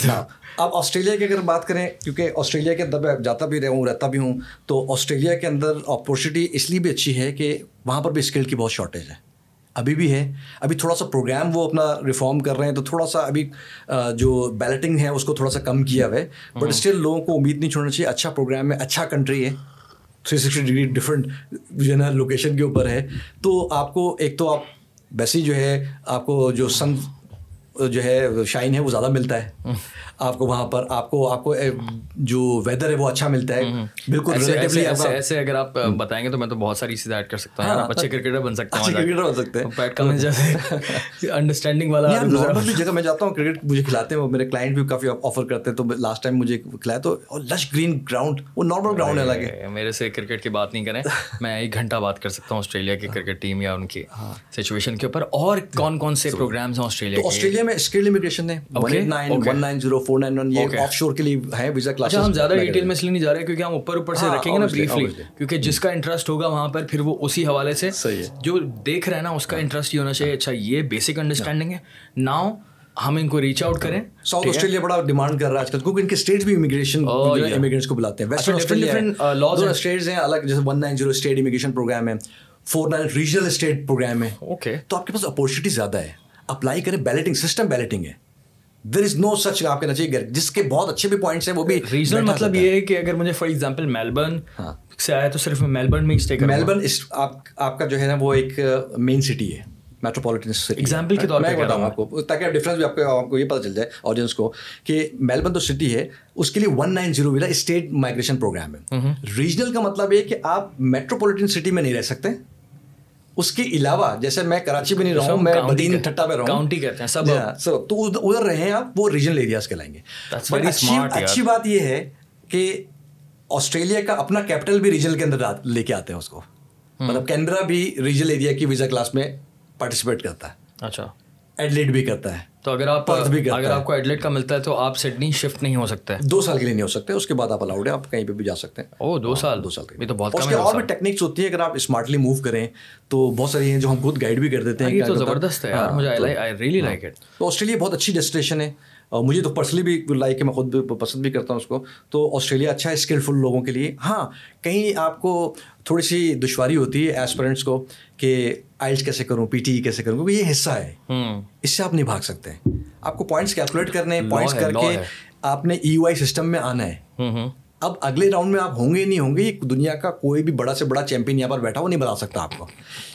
S1: اب آسٹریلیا کی اگر بات کریں کیونکہ آسٹریلیا کے اندر میں جاتا بھی رہوں رہتا بھی ہوں تو آسٹریلیا کے اندر اپورچونیٹی اس لیے بھی اچھی ہے کہ وہاں پر بھی اسکل کی بہت شارٹیج ہے۔ ابھی بھی ہے۔ ابھی تھوڑا سا پروگرام وہ اپنا ریفارم کر رہے ہیں تو تھوڑا سا ابھی جو بیلٹنگ ہے اس کو تھوڑا سا کم کیا ہوا ہے۔ بٹ اسٹل ہاں۔ لوگوں کو امید نہیں چھوڑنا چاہیے۔ اچھا پروگرام ہے اچھا کنٹری ہے۔ تھری سکسٹی ڈگری ڈفرینٹ جو ہے نا لوکیشن کے اوپر ہے۔ تو آپ کو ایک تو آپ ویسے ہی جو ہے آپ کو جو سن جو ہے شائن ہے وہ
S2: زیادہ ملتا
S1: ہے۔
S2: ہاں۔
S1: آپ
S2: کو وہاں پر آپ کو آپ کو جو ویدر ہے وہ اچھا ملتا ہے۔ بالکل ایسے
S1: اگر
S2: آپ بتائیں گے تو میں تو
S1: بہت
S2: ساری
S1: چیزیں
S2: ایڈ
S1: کر سکتا ہوں۔
S2: ہاں، اچھے کرکٹر بن سکتا
S1: ہوں کرکٹر
S2: بن
S1: سکتے ہیں۔ انڈرسٹینڈنگ والا نارمل بھی جگہ میں جاتا ہوں کرکٹ مجھے کھلاتے ہیں میرے کلائنٹ بھی کافی آفر کرتے ہیں تو لاسٹ ٹائم مجھے کھلایا تو لش گرین گراؤنڈ وہ نارمل گراؤنڈ
S2: ہے لگے میرے سے کرکٹ کی بات نہیں کریں۔ میں ایک گھنٹہ بات کر سکتا ہوں آسٹریلیا کی کرکٹ ٹیم یا ان کی ہاں۔ سچویشن کے اوپر۔ اور کون کون سے
S1: پروگرامس
S2: ہیں
S1: آسٹریلیا آسٹریلیا میں اسکل امیگریشن ہے فور نائن ون یہ آف شور کے لیے ہیں
S2: ویزا
S1: کلاس ہم زیادہ ڈیٹیل میں اس
S2: لیے نہیں جا رہے کیونکہ ہم اوپر اوپر سے ہاں، رکھیں گے نا بریفلی
S1: کیونکہ
S2: جس کا
S1: انٹرسٹ
S2: ہوگا
S1: وہاں
S2: پر پھر وہ اسی حوالے سے جو دیکھ رہے ہیں نا
S1: اس کا
S2: ہاں۔ انٹرسٹ یہ ہونا چاہیے۔ اچھا یہ بیسک انڈرسٹینڈنگ ہاں۔ ہے۔ ناؤ ہم ان کو ریچ آؤٹ کریں ساؤتھ آسٹریلیا بڑا
S1: ڈیمانڈ کر رہا ہے آج کل کیونکہ ان کے اسٹیٹ بھی امیگریشن امیگریٹس
S2: oh,
S1: کو بلاتے ہیں۔ ویسٹرن آسٹریلیا لاز اسٹیٹس ہیں۔ الگ جیسے one nine zero state immigration programme
S2: ہے۔
S1: Four
S2: nine
S1: regional state
S2: programme ہے۔ اوکے تو آپ کے پاس اپورچونیٹی
S1: زیادہ
S2: ہے۔ اپلائی کریں بیلٹنگ سسٹم بیلٹنگ ہے۔ دیر از نو
S1: سچ آپ کہنا چاہیے جس کے بہت اچھے بھی پوائنٹس ہیں وہ بھی ریزن
S2: مطلب یہ ہے کہ
S1: اگر
S2: مجھے فار
S1: ایگزامپل
S2: میلبرن
S1: سے آیا تو صرف میں میلبرن میں اسٹے میلبرن آپ کا جو ہے نا وہ ایک مین سٹی ہے میٹروپولیٹن سٹی ایگزامپل کے طور پہ بتاؤں آپ کو تاکہ ڈفرینس بھی آپ کو آپ کو یہ پتہ چل جائے آڈینس کو کہ میلبرن تو سٹی ہے اس کے
S2: لیے
S1: ون
S2: نائن
S1: زیرو
S2: ویلا
S1: اسٹیٹ مائگریشن پروگرام ہے
S2: ریجنل کا مطلب یہ
S1: کہ آپ میٹروپولیٹن سٹی میں نہیں رہ سکتے اس کے علاوہ جیسے
S2: میں
S1: کراچی
S2: میں
S1: نہیں
S2: رہا ہوں
S1: میں بدین ٹھٹا میں رہا ہوں تو ادھر رہے ہیں آپ وہ ریجنل ایریاز کہلائیں گے۔ اچھی بات
S2: یہ
S1: ہے کہ آسٹریلیا کا اپنا کیپٹل بھی ریجنل کے اندر لے کے
S2: آتے
S1: ہیں اس کو۔ مطلب
S2: کینبرا بھی ریجنل
S1: ایریا کی ویزا
S2: کلاس
S1: میں
S2: پارٹیسپیٹ کرتا ہے۔ اچھا۔ ایڈلیٹ بھی کرتا ہے تو اگر آپ بھی
S1: کرتا اگر آپ کو ایڈلیٹ کا ملتا ہے تو آپ سڈنی شفٹ نہیں ہو سکتے۔ دو سال کے لیے
S2: نہیں ہو سکتے
S1: اس کے بعد
S2: آپ الاؤڈ ہیں
S1: آپ
S2: کہیں
S1: پہ
S2: بھی جا
S1: سکتے ہیں۔
S2: او
S1: دو ہاں، سال۔ دو سال یہ تو بہت اس کے اور بھی ٹیکنیکس ہوتی ہیں اگر آپ اسمارٹلی موو کریں
S2: تو بہت
S1: ساری
S2: ہیں
S1: جو
S2: ہم خود گائڈ
S1: بھی
S2: کر
S1: دیتے
S2: ہیں تو زبردست ہے
S1: ہاں، مجھے آئی ریئلی لائک اٹ تو ہاں۔ آسٹریلیا بہت اچھی ڈیسٹینیشن ہے۔ اور مجھے تو پرسنلی بھی لائک ہے میں خود بھی پسند بھی کرتا ہوں اس کو۔ تو آسٹریلیا اچھا ہے اسکلفل لوگوں کے لیے۔ ہاں کہیں آپ کو تھوڑی سی دشواری ہوتی ہے ایسپرنٹس کو کہ آئلس
S2: کیسے
S1: کروں پی ٹی ای کیسے کروں؟ کیونکہ یہ حصہ ہے۔ اس
S2: سے
S1: آپ
S2: نہیں بھاگ
S1: سکتے۔
S2: ہیں
S1: آپ کو پوائنٹس کیلکولیٹ کرنے پوائنٹس
S2: کر
S1: کے آپ نے ای یو آئی سسٹم میں آنا ہے۔ اب اگلے راؤنڈ میں آپ ہوں گے نہیں ہوں گے یہ دنیا کا کوئی بھی بڑا سے بڑا
S2: چیمپئن
S1: یہاں
S2: پر
S1: بیٹھا
S2: وہ نہیں بتا
S1: سکتا آپ کو۔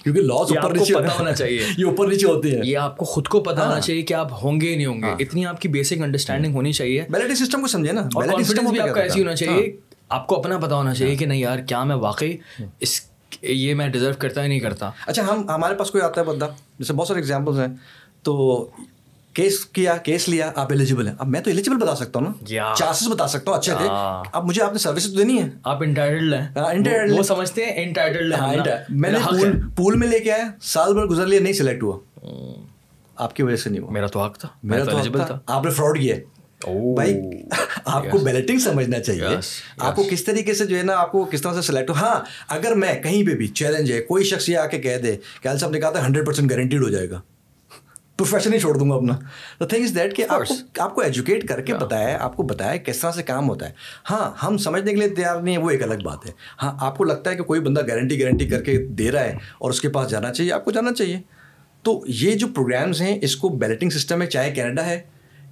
S1: کیونکہ لاس
S2: اوپر نیچے پتا ہونا چاہیے۔
S1: یہ
S2: اوپر نیچے ہوتے ہیں۔ یہ آپ کو خود کو پتا ہونا ہاں۔ چاہیے
S1: کہ آپ ہوں گے نہیں
S2: ہوں
S1: گے۔ ہاں۔
S2: اتنی آپ
S1: کی
S2: بیسک
S1: انڈرسٹینڈنگ
S2: ہاں۔ ہونی
S1: چاہیے۔ بیلٹی
S2: سسٹم کو سمجھے نا۔ بیلٹی سسٹم بھی آپ کا ایسی ہونا چاہیے آپ کو اپنا پتا ہونا چاہیے کہ نہیں
S1: یار کیا میں واقعی اس یہ میں ڈیزرو کرتا ہی نہیں کرتا۔ اچھا ہم ہمارے پاس کوئی آتا ہے بندہ؟ جیسے بہت سارے ایگزامپلس ہیں۔ تو کیس کیا کیس
S2: لیا
S1: آپ ایلیجیبل ہیں اب میں تو ایلیجیبل
S2: بتا
S1: سکتا ہوں نا چانسز بتا سکتا ہوں
S2: اچھے تھے اب
S1: مجھے آپ
S2: نے سروسز
S1: تو
S2: دینی ہے آپ انٹائٹل
S1: ہیں
S2: انٹائٹلڈ وہ
S1: سمجھتے ہیں
S2: انٹائٹلڈ ہیں
S1: میں
S2: نے
S1: پول پول میں لے کے آیا سال بھر گزر لیا نہیں سلیکٹ ہوا آپ کی وجہ
S2: سے نہیں ہوا میرا تو
S1: حق
S2: تھا
S1: میرا
S2: تو
S1: ایلیجیبل
S2: تھا
S1: آپ نے فراڈ کیا بھائی
S2: آپ
S1: کو بیلٹنگ سمجھنا چاہیے آپ
S2: کو
S1: کس طریقے سے جو ہے نا آپ کو کس طرح سے سلیکٹ ہو ہاں اگر میں کہیں پہ بھی چیلنج ہے کوئی شخص یہ آ کے کہہ دے کہ صاحب نے کہا تھا ہنڈریڈ پرسینٹ گارنٹیڈ ہو جائے گا پروفیشن ہی چھوڑ دوں گا اپنا دا تھنگ از دیٹ کہ آپ کو آپ کو ایجوکیٹ کر کے بتایا ہے آپ کو بتایا ہے کس طرح سے کام ہوتا ہے ہاں ہم سمجھنے کے لیے تیار نہیں ہے وہ ایک الگ بات ہے ہاں آپ کو لگتا ہے کہ کوئی بندہ گارنٹی گارنٹی کر کے دے رہا ہے اور اس کے پاس جانا چاہیے آپ کو جانا چاہیے تو یہ جو پروگرامس ہیں اس کو بیلٹنگ سسٹم ہے چاہے
S2: کینیڈا
S1: ہے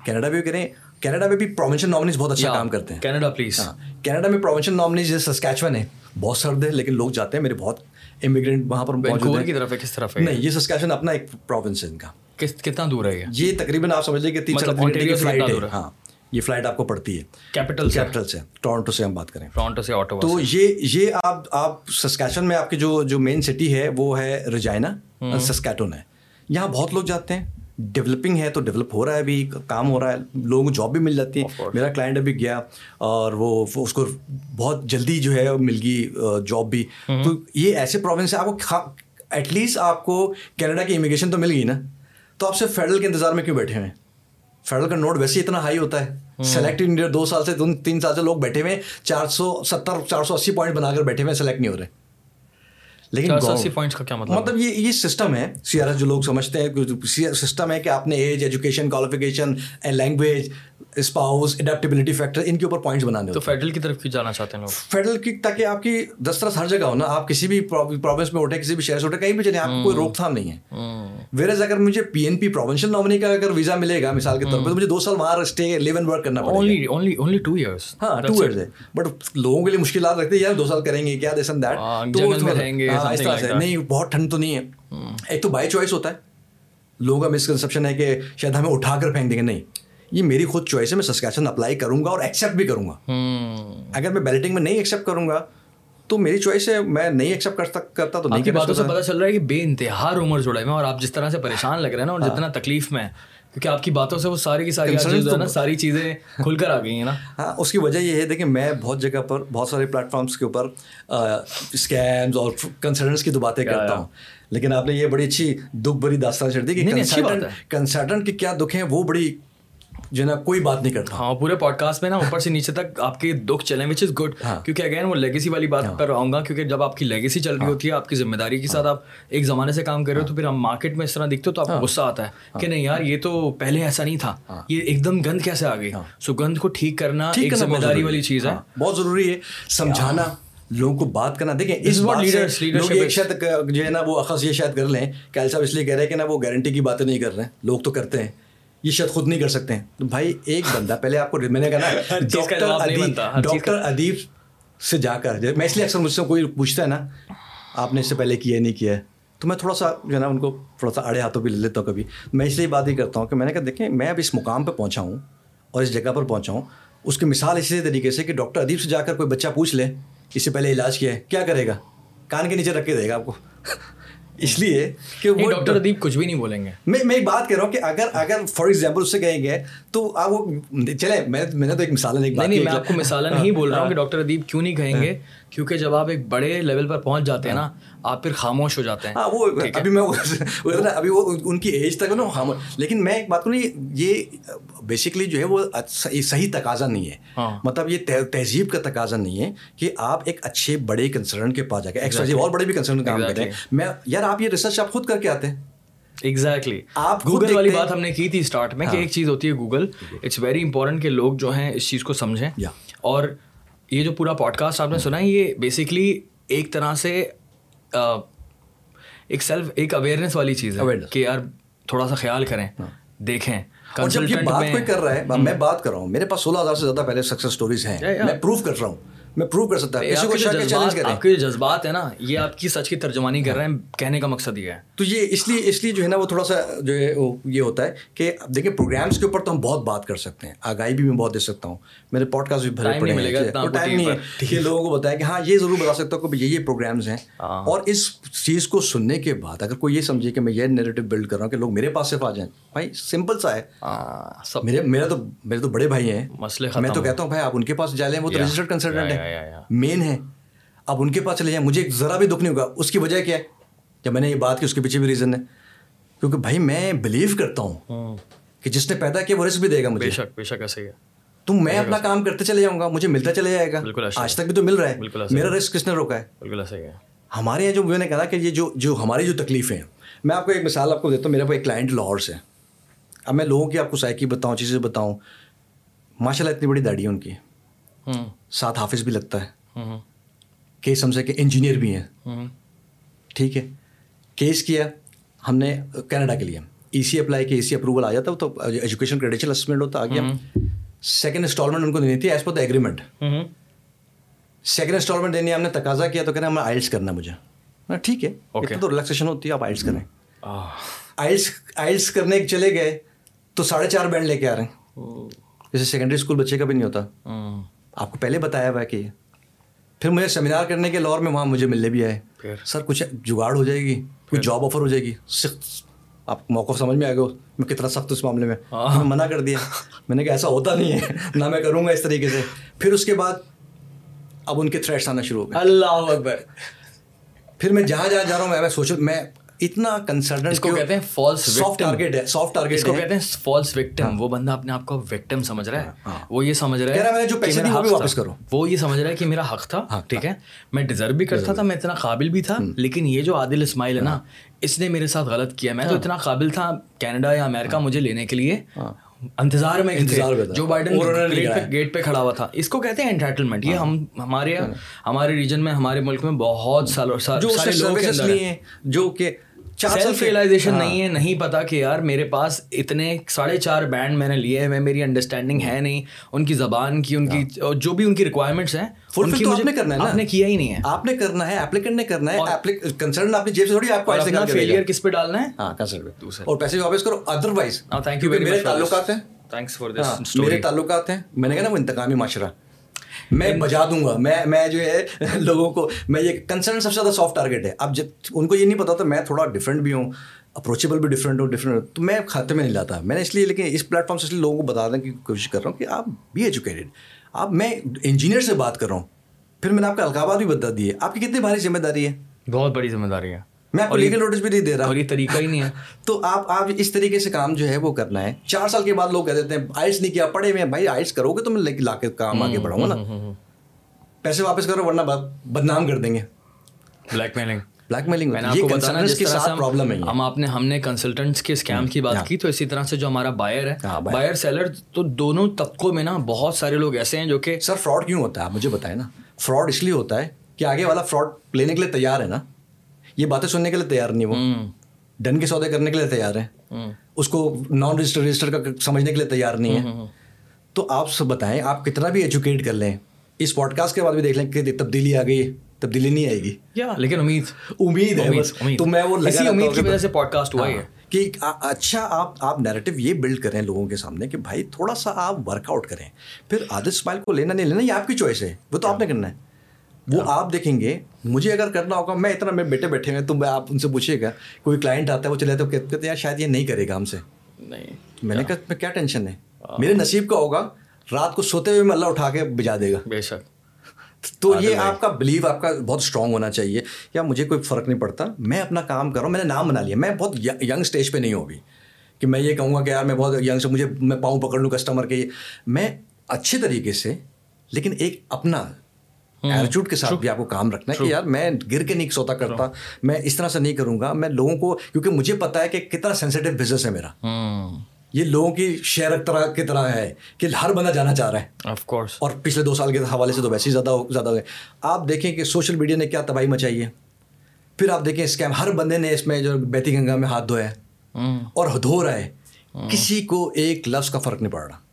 S1: کینیڈا بھی
S2: کریں کینیڈا
S1: میں بھی پروونشن نامنیز بہت اچھا کام کرتے ہیں کینیڈا پلیز ہاں کینیڈا میں پروونشن نامنیز جیسے سسکیچون ہے بہت سرد
S2: ہے
S1: لیکن
S2: لوگ جاتے ہیں میرے بہت امیگرینٹ
S1: وہاں پر کی طرف ہے کس طرف ہے
S2: نہیں یہ سسکیچون اپنا ایک
S1: پروونس ہے ان کا کتنا دور ہے
S2: یہ؟
S1: تقریباً آپ سمجھ
S2: لیں کہ
S1: تین
S2: مطلب
S1: کی
S2: فلائٹ ہے
S1: ہاں یہ فلائٹ آپ کو پڑتی ہے۔
S2: کیپٹل
S1: کیپٹل سے۔ ٹورنٹو سے ہم بات کریں۔
S2: ٹورنٹو سے آٹو
S1: تو یہ یہ آپ آپ سسکیشن میں آپ کی جو جو مین سٹی ہے وہ ہے رجائنا سسکیٹون ہے۔ یہاں بہت لوگ جاتے ہیں۔ ڈیولپنگ ہے تو ڈیولپ ہو رہا ہے ابھی کام ہو رہا ہے۔ لوگوں کو جاب بھی مل جاتی ہے میرا کلائنٹ ابھی گیا اور وہ اس کو بہت جلدی جو ہے مل گئی جاب بھی۔ تو یہ ایسے پروونس ہے آپ کو ایٹ لیسٹ آپ کو کینیڈا کی امیگریشن تو مل گئی نا۔ تو آپ سے فیڈرل کے انتظار میں کیوں بیٹھے ہوئے ہیں؟ فیڈرل کا نوٹ ویسے اتنا ہائی ہوتا ہے۔ سلیکٹ انڈیا دو سال سے تین سال سے لوگ بیٹھے ہوئے چار سو ستر چار سو اسی پوائنٹ بنا کر بیٹھے ہوئے سلیکٹ نہیں ہو رہے۔ لیکن
S2: مطلب؟
S1: مطلب یہ یہ سسٹم ہے۔ سی آر ایس جو لوگ سمجھتے ہیں سسٹم ہے کہ آپ نے age education qualification language spouse adaptability factor ان کے اوپر پوائنٹس بنانے
S2: تو فیڈرل کی طرف جانا چاہتے ہیں لوگ
S1: فیڈرل کی تاکہ آپ کی دسترس ہر جگہ ہو نا آپ کسی بھی پروونس میں اٹھے کسی بھی شہر سے اٹھے کہیں بھی چلے آپ کو کوئی روک تھام نہیں ہے ویرز اگر مجھے P N P provincial nominee کا اگر ویزا ملے گا مثال کے طور پہ تو مجھے دو سال وہاں اسٹے لیو اینڈ ورک کرنا
S2: پڑے گا
S1: ٹو ایئرس ہاں ٹو ایئرس ہے بٹ لوگوں کے لیے مشکلات رکھتے ہیں یار دو سال کریں گے کیا دس اینڈ دیٹ اس طرح سے نہیں بہت ٹھنڈ تو نہیں ہے ایک تو بائی چوائس ہوتا ہے لوگوں کا مسکنسپشن ہے کہ شاید ہمیں اٹھا کر پھینک دیں گے نہیں یہ میری خود چوائس ہے میں سسکیشن اپلائی کروں گا اور ایکسیپٹ بھی کروں گا۔ اگر میں بیلٹنگ میں نہیں ایکسیپٹ کروں گا تو میری چوائس ہے میں نہیں ایکسیپٹ کر کرتا تو نہیں
S2: باتوں سے پتا چل رہا ہے کہ بے انتہا عمر جڑے میں اور آپ جس طرح سے پریشان لگ رہے ہیں نا اور ہاں۔ جتنا تکلیف میں کیونکہ آپ کی باتوں سے وہ ساری کی ساری نا ساری چیزیں کھل کر آ گئی ہیں نا۔
S1: ہاں اس کی وجہ یہ ہے دیکھیں میں بہت جگہ پر بہت سارے پلیٹ فارمس کے اوپر اسکیمز اور کنسلٹنٹس کی تو باتیں کرتا ہوں۔ لیکن آپ نے یہ بڑی اچھی دکھ بری داستان چڑھ دی کہ کنسلٹنٹ کے کیا دکھ ہیں وہ بڑی جو ہے نا کوئی بات نہیں کرتا۔
S2: ہاں پورے پوڈ کاسٹ میں نا اوپر سے نیچے تک آپ کے دکھ چلیں وچ از گڈ کیونکہ اگین وہ لیگیسی والی بات پر ہاں۔ آؤں گا کیونکہ جب آپ کی لیگیسی چل رہی ہاں۔ ہوتی ہے آپ کی ذمہ داری کے ساتھ آپ ایک زمانے سے کام کر رہے ہو تو پھر ہم مارکیٹ میں اس طرح دکھتے ہو تو آپ کو ہاں۔ غصہ آتا ہے کہ نہیں یار یہ تو پہلے ایسا نہیں تھا۔ یہ ایک دم گند کیسے آ گئی سو گند کو ٹھیک کرنا ایک ذمہ داری والی چیز ہے۔
S1: بہت ضروری ہے۔ سمجھانا لوگوں کو بات کرنا۔ دیکھیں اس شاید جو ہے نا وہ اخذ یہ شاید کر لیں کہ صاحب اس لیے کہہ رہے ہیں کہ نا وہ گارنٹی کی باتیں نہیں کر رہے ہیں۔ لوگ تو کرتے ہیں۔ یہ شاید خود نہیں کر سکتے ہیں۔ تو بھائی ایک بندہ پہلے آپ کو میں نے کہا نا ڈاکٹر ادیب ڈاکٹر ادیب سے جا کر میں اس لیے اکثر مجھ سے کوئی پوچھتا ہے نا آپ نے اس سے پہلے کیا نہیں کیا ہے؟ تو میں تھوڑا سا جو ہے نا ان کو تھوڑا سا اڑے ہاتھوں بھی لے لیتا ہوں کبھی۔ میں اس لیے بات ہی کرتا ہوں کہ میں نے کہا دیکھیں میں اب اس مقام پہ پہنچا ہوں اور اس جگہ پر پہنچا ہوں اس کی مثال اسی طریقے سے کہ ڈاکٹر ادیب سے جا کر کوئی بچہ پوچھ لے اس سے پہلے علاج کیا ہے کیا کرے گا؟ کان کے نیچے رکھ کے دے گا آپ کو۔ اس لیے
S2: کہ وہ ڈاکٹر ادیب کچھ بھی نہیں بولیں گے۔
S1: میں میں ایک بات کہہ رہا ہوں کہ اگر اگر فار ایگزامپل اس سے کہیں گے تو آپ وہ چلے میں میں نے تو ایک مثال
S2: نہیں میں آپ کو مثال نہیں بول رہا ہوں کہ ڈاکٹر ادیب کیوں نہیں کہیں گے کیونکہ جب آپ ایک بڑے لیول پر پہنچ جاتے ہیں نا آپ پھر خاموش ہو جاتے ہیں۔
S1: ہاں وہ ابھی میں ابھی وہ ان کی ایج تک نا خاموش لیکن میں ایک بات کروں یہ بیسکلی جو ہے وہ صحیح تقاضا نہیں ہے۔ ہاں۔ مطلب یہ تہذیب کا تقاضا نہیں ہے کہ آپ ایک اچھے بڑے کنسرن کے پاس جا کے اور بڑے بھی کنسرن کام کریں میں یار آپ یہ ریسرچ آپ خود کر کے آتے ہیں۔
S2: ایگزیکٹلی آپ گوگل والی بات ہم نے کی تھی اسٹارٹ میں کہ ہاں۔ ایک چیز ہوتی ہے گوگل اٹس ویری امپورٹنٹ کہ لوگ جو ہیں اس چیز کو سمجھیں۔ اور یہ جو پورا پوڈ کاسٹ آپ نے سنا ہے یہ بیسکلی ایک طرح سے ایک سیلف ایک اویئرنیس والی چیز ہے کہ یار تھوڑا سا خیال کریں ہاں۔ دیکھیں
S1: جب یہ بات کوئی کر رہا ہے میں بات کر رہا ہوں میرے پاس سولہ ہزار سے زیادہ پہلے سکسیز اسٹوریز ہیں میں پروف کر رہا ہوں۔ میں پروو کر سکتا ہوں.
S2: آپ کے جو جذبات ہیں. نا یہ آپ کی سچ کی ترجمانی کر رہے ہیں کہنے کا مقصد یہ ہے۔
S1: تو یہ اس لیے اس لیے جو ہے نا وہ تھوڑا سا جو ہے وہ یہ ہوتا ہے کہ دیکھیں پروگرامس کے اوپر تو ہم بہت بات کر سکتے ہیں۔ آگاہی بھی میں بہت دے سکتا ہوں۔ میرے پوڈ کاسٹ بھی بھرے پڑے ہیں۔ ٹائم نہیں ہے کہ لوگوں کو بتایا کہ ہاں یہ ضرور بتا سکتا ہوں کہ یہ یہ پروگرامس ہیں۔ ہاں۔ اور اس چیز کو سننے کے بعد اگر کوئی یہ سمجھے کہ میں یہ نیریٹو بلڈ کر رہا ہوں کہ لوگ میرے پاس صرف آ جائیں بھائی سمپل سا ہے۔ ہاں، میرے میرا تو میرے تو بڑے بھائی ہیں۔ مسئلے میں تو کہتا ہوں بھائی آپ ان کے پاس جا لیں وہ تو رجسٹرڈ کنسلٹنٹ ہے مین ہے. اب ان کے پاس چلے جائیں. مجھے ذرا بھی دکھ نہیں ہوگا. اس کی وجہ کیا ہے؟ جب میں نے یہ بات کی اس کے پیچھے بھی ریزن ہے. کیونکہ بھائی میں بلیو کرتا ہوں کہ جس نے پیدا کیا وہ رسک بھی دے گا مجھے.
S2: بے شک بے شک ایسے ہی ہے.
S1: تو میں اپنا کام کرتے چلے جاؤں گا. مجھے ملتا چلے جائے گا. آج تک بھی تو مل رہا ہے. میرا رسک کس نے روکا ہے؟ بالکل ایسا ہی ہے. ہمارے یہاں جو میں نے کہا کہ یہ جو جو ہماری جو تکلیفیں ہیں. میں آپ کو ایک مثال آپ کو دیتا ہوں. میرا کوئی کلائنٹ لاہور سے اب میں لوگوں کی آپ کو سائیکی بتاؤں چیزیں بتاؤں. ماشاء اللہ اتنی بڑی داڑھی ہے ان کی. ساتھ حافظ بھی لگتا ہے۔ کیس ہم سے کہ انجینئر بھی ہیں۔ ٹھیک ہے۔ کیس کیا ہم نے کینیڈا کے لیے۔ ای سی اپلائی کیا ای سی اپروول آ جاتا تو ایجوکیشن کریڈیشل اسسمنٹ ہوتا آ گیا۔ سیکنڈ انسٹالمنٹ ان کو دینی تھی as per the agreement second instalment دینی ہم نے تقاضا کیا تو کہنا ہمیں آئلس کرنا مجھے۔ ٹھیک ہے تو ریلیکسیشن ہوتی ہے آپ آئلس کریں۔ آئلس آئلس کرنے چلے گئے تو ساڑھے چار بینڈ لے کے آ رہے ہیں۔ جیسے سیکنڈری اسکول بچے کا بھی نہیں ہوتا۔ آپ کو پہلے بتایا ہوا کہ پھر مجھے سیمینار کرنے کے لور میں وہاں مجھے ملنے بھی آئے۔ سر کچھ جگاڑ ہو جائے گی کوئی جاب آفر ہو جائے گی۔ سخت آپ موقف سمجھ میں آئے گا میں کتنا سخت اس معاملے میں۔ منع کر دیا۔ میں نے کہا ایسا ہوتا نہیں ہے۔ نہ میں کروں گا اس طریقے سے۔ پھر اس کے بعد اب ان کے تھریٹس آنا شروع ہو گئے۔
S2: اللہ اکبر۔
S1: پھر میں جہاں جہاں جا رہا ہوں میں سوچ میں اتنا کنسرن
S2: اس کو کہتے ہیں فالس
S1: سافٹ ٹارگیٹ ہے سافٹ ٹارگیٹ
S2: اس کو کہتے ہیں فالس وکٹم وہ بندہ اپنے آپ کو وکٹم سمجھ رہا ہے۔ ہاں، ہاں۔ وہ یہ سمجھ رہا ہے
S1: میں جو پیسے دیے وہ واپس کرو۔
S2: وہ یہ سمجھ رہا ہے کہ میرا حق تھا۔ ہاں، ٹھیک ہے۔ میں ڈیزرو بھی کرتا تھا میں اتنا قابل بھی تھا لیکن یہ جو عادل اسماعیل ہے نا اس نے میرے ساتھ غلط کیا۔ میں تو اتنا قابل تھا کینیڈا یا امیرکا مجھے لینے کے لیے۔ انتظار میں جو بائڈن گیٹ پہ کھڑا ہوا تھا۔ اس کو کہتے ہیں انٹائٹلمنٹ یہ ہم ہمارے ہمارے ریجن میں ہمارے ملک میں بہت سالوں سارے لوگ
S1: جو کہ
S2: سیلف ریئلائزیشن نہیں ہے نہیں پتا کہ یار میرے پاس اتنے ساڑھے چار بینڈ میں نے لیے ہیں میری انڈرسٹینڈنگ ہے نہیں ان کی زبان کی ان کی جو بھی ان کی ریکوائرمنٹس ہیں
S1: آپ
S2: نے کیا ہی نہیں ہے۔
S1: آپ نے کرنا ہے اپلیکنٹ نے کرنا ہے کنسرن آپ نے جیب سے تھوڑی آپ
S2: کو فیلئر کس پہ ڈالنا ہے؟
S1: ہاں اور پیسے واپس کرو ادر وائز
S2: تھینک یو میرے
S1: تعلقات ہیں۔ تھینکس فار دس میرے تعلقات ہیں۔ میں نے کہا نا وہ انتقامی معاشرہ۔ میں بجا دوں گا۔ میں میں جو ہے لوگوں کو میں یہ کنسرن سب سے زیادہ سافٹ ٹارگیٹ ہے۔ اب جب ان کو یہ نہیں پتا تھا میں تھوڑا ڈفرینٹ بھی ہوں اپروچیبل بھی ڈفرینٹ ہوں ڈفرینٹ تو میں کھاتے میں نہیں لاتا۔ میں نے اس لیے لیکن اس پلیٹ فارم سے اس لیے لوگوں کو بتا دیں کی کوشش کر رہا ہوں کہ آپ بھی ایجوکیٹڈ آپ میں انجینئر سے بات کر رہا ہوں۔ پھر میں نے آپ کا القابات بھی بتا دیے۔ آپ کی کتنی بھاری ذمہ داری ہے؟
S2: بہت بڑی ذمہ داری ہے۔
S1: میں آپ کو لیگل نوٹس بھی نہیں دے رہا۔
S2: اور یہ طریقہ ہی نہیں ہے۔
S1: تو آپ آپ اس طریقے سے کام جو ہے وہ کرنا ہے۔ چار سال کے بعد لوگ کہہ دیتے ہیں آئٹس نہیں کیا پڑھے ہوئے بھائی آئٹس کرو گے تو میں لا کے کام آگے بڑھاؤں گا نا؟ پیسے واپس کرو ورنہ بدنام کر دیں گے۔
S2: بلیک میلنگ
S1: بلیک میلنگ
S2: میں نے آپ کو بتانا جس طرح سے پرابلم ہے ہم آپ نے ہم نے کنسلٹنٹس کے اسکیم کی بات کی تو اسی طرح سے جو ہمارا بائر ہے بائر سیلر تو دونوں طبقوں میں نا بہت سارے لوگ ایسے ہیں جو کہ
S1: سر فراڈ کیوں ہوتا ہے؟ آپ مجھے بتائیں نا۔ فراڈ اس لیے ہوتا ہے کہ آگے والا فراڈ لینے کے لیے تیار ہے نا۔ یہ باتیں سننے کے لیے تیار نہیں وہ۔ ڈن کے سودے کرنے کے لیے تیار ہے اس کو نان رجسٹر رجسٹر کا سمجھنے کے لیے تیار نہیں ہے تو آپ سب بتائیں آپ کتنا بھی ایجوکیٹ کر لیں اس پوڈ کاسٹ کے بعد بھی دیکھ لیں کہ تبدیلی آ گئی تبدیلی نہیں آئے گی۔
S2: لیکن امید۔
S1: امید ہے تو میں وہ
S2: لگا امید کی وجہ سے پوڈ کاسٹ ہوا ہے ہاں،
S1: کہ اچھا آپ آپ نیریٹو یہ بلڈ کریں لوگوں کے سامنے کہ بھائی تھوڑا سا آپ ورک آؤٹ کریں۔ پھر عادت اسمائل کو لینا نہیں لینا یہ آپ کی چوائس ہے۔ وہ تو آپ نے کرنا ہے۔ وہ۔ آپ دیکھیں گے مجھے اگر کرنا ہوگا میں اتنا میرے بیٹے بیٹھے ہوئے تو میں آپ ان سے پوچھیے گا کوئی کلائنٹ آتا ہے وہ چلے تو کہتے ہیں شاید یہ نہیں کرے گا ہم سے. نہیں میں نے کہا کیا ٹینشن ہے۔ میرے نصیب کا ہوگا رات کو سوتے ہوئے میں اللہ اٹھا کے بجا دے گا۔
S2: بے شک۔
S1: تو یہ آپ کا بلیو آپ کا بہت اسٹرانگ ہونا چاہیے۔ یا مجھے کوئی فرق نہیں پڑتا۔ میں اپنا کام کر رہا ہوں میں نے نام بنا لیا۔ میں بہت ینگ اسٹیج پہ نہیں ابھی۔ کہ میں یہ کہوں گا کہ یار میں بہت ینگ سے مجھے میں پاؤں پکڑ لوں کسٹمر کے میں اچھے طریقے سے لیکن ایک اپنا ایٹیوڈ کے ساتھ بھی آپ کو کام رکھنا ہے کہ یار میں گر کے نہیں سوتا کرتا میں اس طرح سے نہیں کروں گا میں لوگوں کو کیونکہ مجھے پتا ہے کہ کتنا سینسیٹیو بزنس ہے میرا۔ یہ لوگوں کی شیئر طرح کی طرح ہے کہ ہر بندہ جانا چاہ رہا ہے۔
S2: آف کورس
S1: اور پچھلے دو سال کے حوالے سے تو ویسے ہی زیادہ زیادہ ہوئے آپ دیکھیں کہ سوشل میڈیا نے کیا تباہی مچائی ہے۔ پھر آپ دیکھیں اسکیم ہر بندے نے اس میں جو بیتی گنگا میں ہاتھ دھویا ہے اور دھو رہا ہے۔ کسی کو ایک لفظ کا فرق نہیں پڑ رہا۔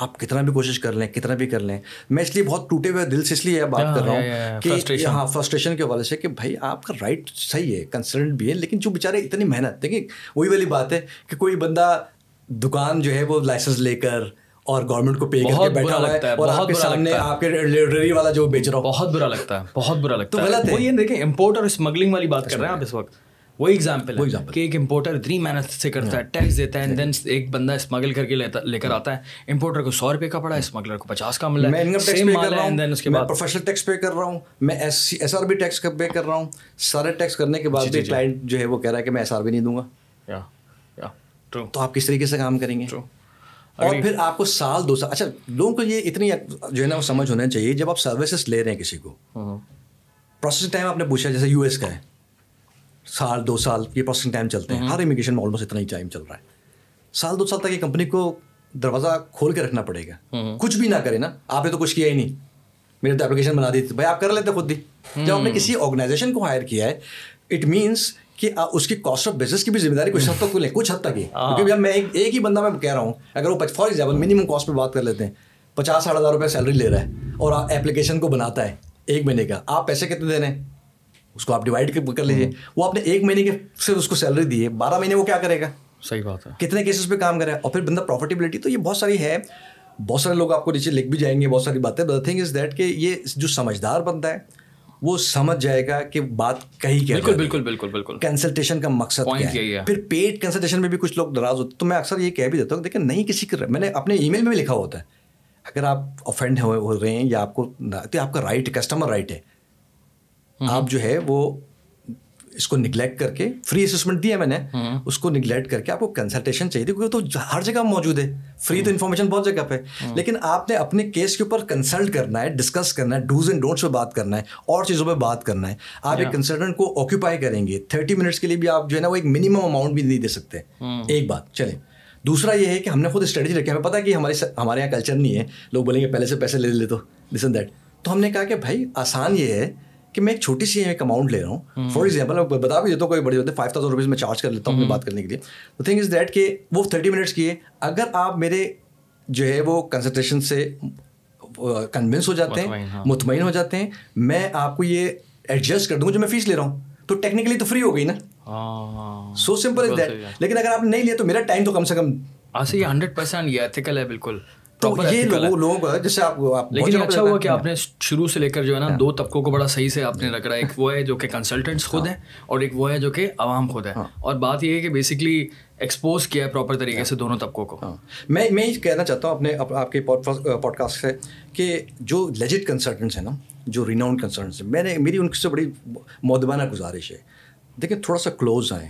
S1: آپ کتنا بھی کوشش کر لیں کتنا بھی کر لیں۔ میں اس لیے بہت ٹوٹے ہوئے دل سے اس لیے بات کر رہا ہوں کہ ہاں فرسٹریشن کے حوالے سے کہ بھائی آپ کا رائٹ صحیح ہے کنسرنٹ بھی ہے لیکن جو بیچارے اتنی محنت دیکھیں وہی والی بات ہے کہ کوئی بندہ دکان جو ہے وہ لائسنس لے کر اور گورنمنٹ کو پے کر کے بیٹھا ہوا ہے اور آپ کے سامنے آپ کے لائبریری والا جو بیچ رہا ہوں
S2: بہت برا لگتا ہے بہت برا لگتا ہے۔ تو غلط ہے۔ یہ دیکھیں امپورٹ اور اسمگلنگ والی بات کر رہے ہیں آپ اس وقت۔ وہی ایگزامپل ہے کہ ایک امپورٹر اتنی محنت سے کرتا ہے ٹیکس دیتا ہے دین ایک بندہ اسمگل کر کے لے کر آتا ہے. امپورٹر کو سو روپے کا پڑا اسمگلر کو پچاس کا ملا
S1: ہے. میں انکم ٹیکس پے کر رہا ہوں. بعد پروفیشنل ٹیکس پے کر رہا ہوں. میں S R B tax pay کر رہا ہوں. سارے ٹیکس کرنے کے بعد بھی کلائنٹ جو ہے وہ کہہ رہا ہے کہ میں ایس آر بی نہیں دوں گا. تو آپ کس طریقے سے کام کریں گے؟ اور پھر آپ کو سال دو سال اچھا لوگوں کو یہ اتنی جو ہے نا وہ سمجھ ہونا چاہیے جب آپ سروسز لے رہے ہیں کسی کو. پروسیسنگ ٹائم آپ نے پوچھا جیسے یو ایس کا ہے. سال دو سال یہ پروسیسنگ ٹائم چلتے ہیں۔ ہر امیگریشن میں آلموسٹ اتنا ہی ٹائم چل رہا ہے۔ سال دو سال تک یہ کمپنی کو دروازہ کھول کے رکھنا پڑے گا۔ کچھ بھی نہ کرے نا آپ نے تو کچھ کیا ہی نہیں۔ میرے تو اپلیکیشن بنا دی تھی۔ بھائی آپ کر لیتے خود بھی جب آپ نے کسی آرگنائزیشن کو ہائر کیا ہے اٹ مینس کہ اس کی کاسٹ آف بزنس کی بھی ذمہ داری کچھ حد تک لیں کچھ حد تک ہی۔ کیونکہ میں ایک ہی بندہ میں کہہ رہا ہوں اگر وہ فار ایگزامپل منیمم کاسٹ پہ بات کر لیتے ہیں پچاس ساٹھ ہزار روپئے سیلری لے رہا ہے اور اپلیکیشن کو بناتا ہے ایک مہینے کا۔ آپ پیسے کتنے دے رہے ہیں اس کو آپ ڈیوائڈ کر لیجیے وہ آپ نے ایک مہینے کے صرف اس کو سیلری دی ہے بارہ مہینے وہ کیا کرے گا؟
S2: صحیح بات ہے۔
S1: کتنے کیسز پہ کام کرے۔ اور پھر بندہ پروفیٹیبلٹی تو یہ بہت ساری ہے۔ بہت سارے لوگ آپ کو نیچے لکھ بھی جائیں گے بہت ساری باتیں۔ تھنگ از دیٹ کہ یہ جو سمجھدار بنتا ہے وہ سمجھ جائے گا کہ بات کہیں کیا
S2: بالکل بالکل بالکل بالکل۔
S1: کنسلٹیشن کا مقصد کیا ہے۔ پھر پیڈ کنسلٹیشن میں بھی کچھ لوگ ناراض ہوتے تو میں اکثر یہ کہہ بھی دیتا ہوں دیکھیں نہیں کسی کا میں نے اپنے ای میل میں بھی لکھا ہوتا ہے۔ اگر آپ افینڈ ہو رہے ہیں یا آپ کو تو آپ کا رائٹ کسٹمر رائٹ ہے۔ آپ جو ہے وہ اس کو نگلیکٹ کر کے فری اسسمنٹ دیا میں نے۔ اس کو نگلیکٹ کر کے آپ کو کنسلٹیشن چاہیے۔ کیونکہ تو ہر جگہ موجود ہے۔ فری تو انفارمیشن بہت جگہ پہ۔ لیکن آپ نے اپنے کیس کے اوپر کنسلٹ کرنا ہے ڈسکس کرنا ہے ڈوز اینڈ ڈونٹس پہ بات کرنا ہے اور چیزوں پہ بات کرنا ہے۔ آپ ایک کنسلٹنٹ کو آکوپائی کریں گے۔ تھرٹی منٹس کے لیے بھی آپ جو ہے نا وہ ایک منیمم اماؤنٹ بھی نہیں دے سکتے۔ ایک بات چلیں۔ دوسرا یہ ہے کہ ہم نے خود اسٹریٹجی رکھی ہمیں پتا کہ ہمارے ہمارے یہاں کلچر نہیں ہے۔ لوگ بولیں گے پہلے سے پیسے لے لے تو اینڈ دیٹ تو ہم نے کہا کہ بھائی آسان یہ ہے کہ میں ایک چھوٹی سی ایک اماؤنٹ لے رہا ہوں. فار ایگزامپل میں بتا بھی دیتا ہوں کوئی بڑی ہوتے فائیو تھاؤزینڈ روپیز میں چارج کر لیتا ہوں اپنی بات کرنے کے لیے. تو تھنگ از دیٹ کہ وہ تھرٹی منٹس کی ہے اگر آپ میرے جو ہے وہ کنسنٹریشن سے کنوینس ہو جاتے ہیں ہاں۔ مطمئن ہو جاتے ہیں میں آپ کو یہ ایڈجسٹ کر دوں جو میں فیس لے رہا ہوں. تو ٹیکنیکلی تو فری ہو گئی نا. سو سمپل از دیٹ لیکن اگر آپ نہیں لیا تو میرا ٹائم تو کم سے کم
S2: ہنڈریڈ پرسینٹ یہ ایتھیکل ہے بالکل.
S1: تو یہ لوگوں کا جیسے آپ
S2: لیکن اچھا ہوا کہ آپ نے شروع سے لے کر جو ہے نا ہاں۔ دو طبقوں کو بڑا صحیح سے آپ نے رکھا۔ ایک وہ ہے جو کہ کنسلٹنٹس خود ہیں اور ایک وہ ہے جو کہ عوام خود ہے۔ ہاں۔ اور بات یہ ہے کہ بیسکلی ایکسپوز کیا ہے پراپر طریقے سے دونوں طبقوں کو۔
S1: ہاں۔ میں میں یہ کہنا چاہتا ہوں اپنے آپ کے پوڈ کاسٹ سے کہ جو لیجٹ کنسلٹنٹس ہیں نا جو ریناؤنڈ کنسلٹنٹس ہیں میں نے میری ان سے بڑی مودبانہ گزارش ہے۔ دیکھیں تھوڑا سا کلوز آئیں۔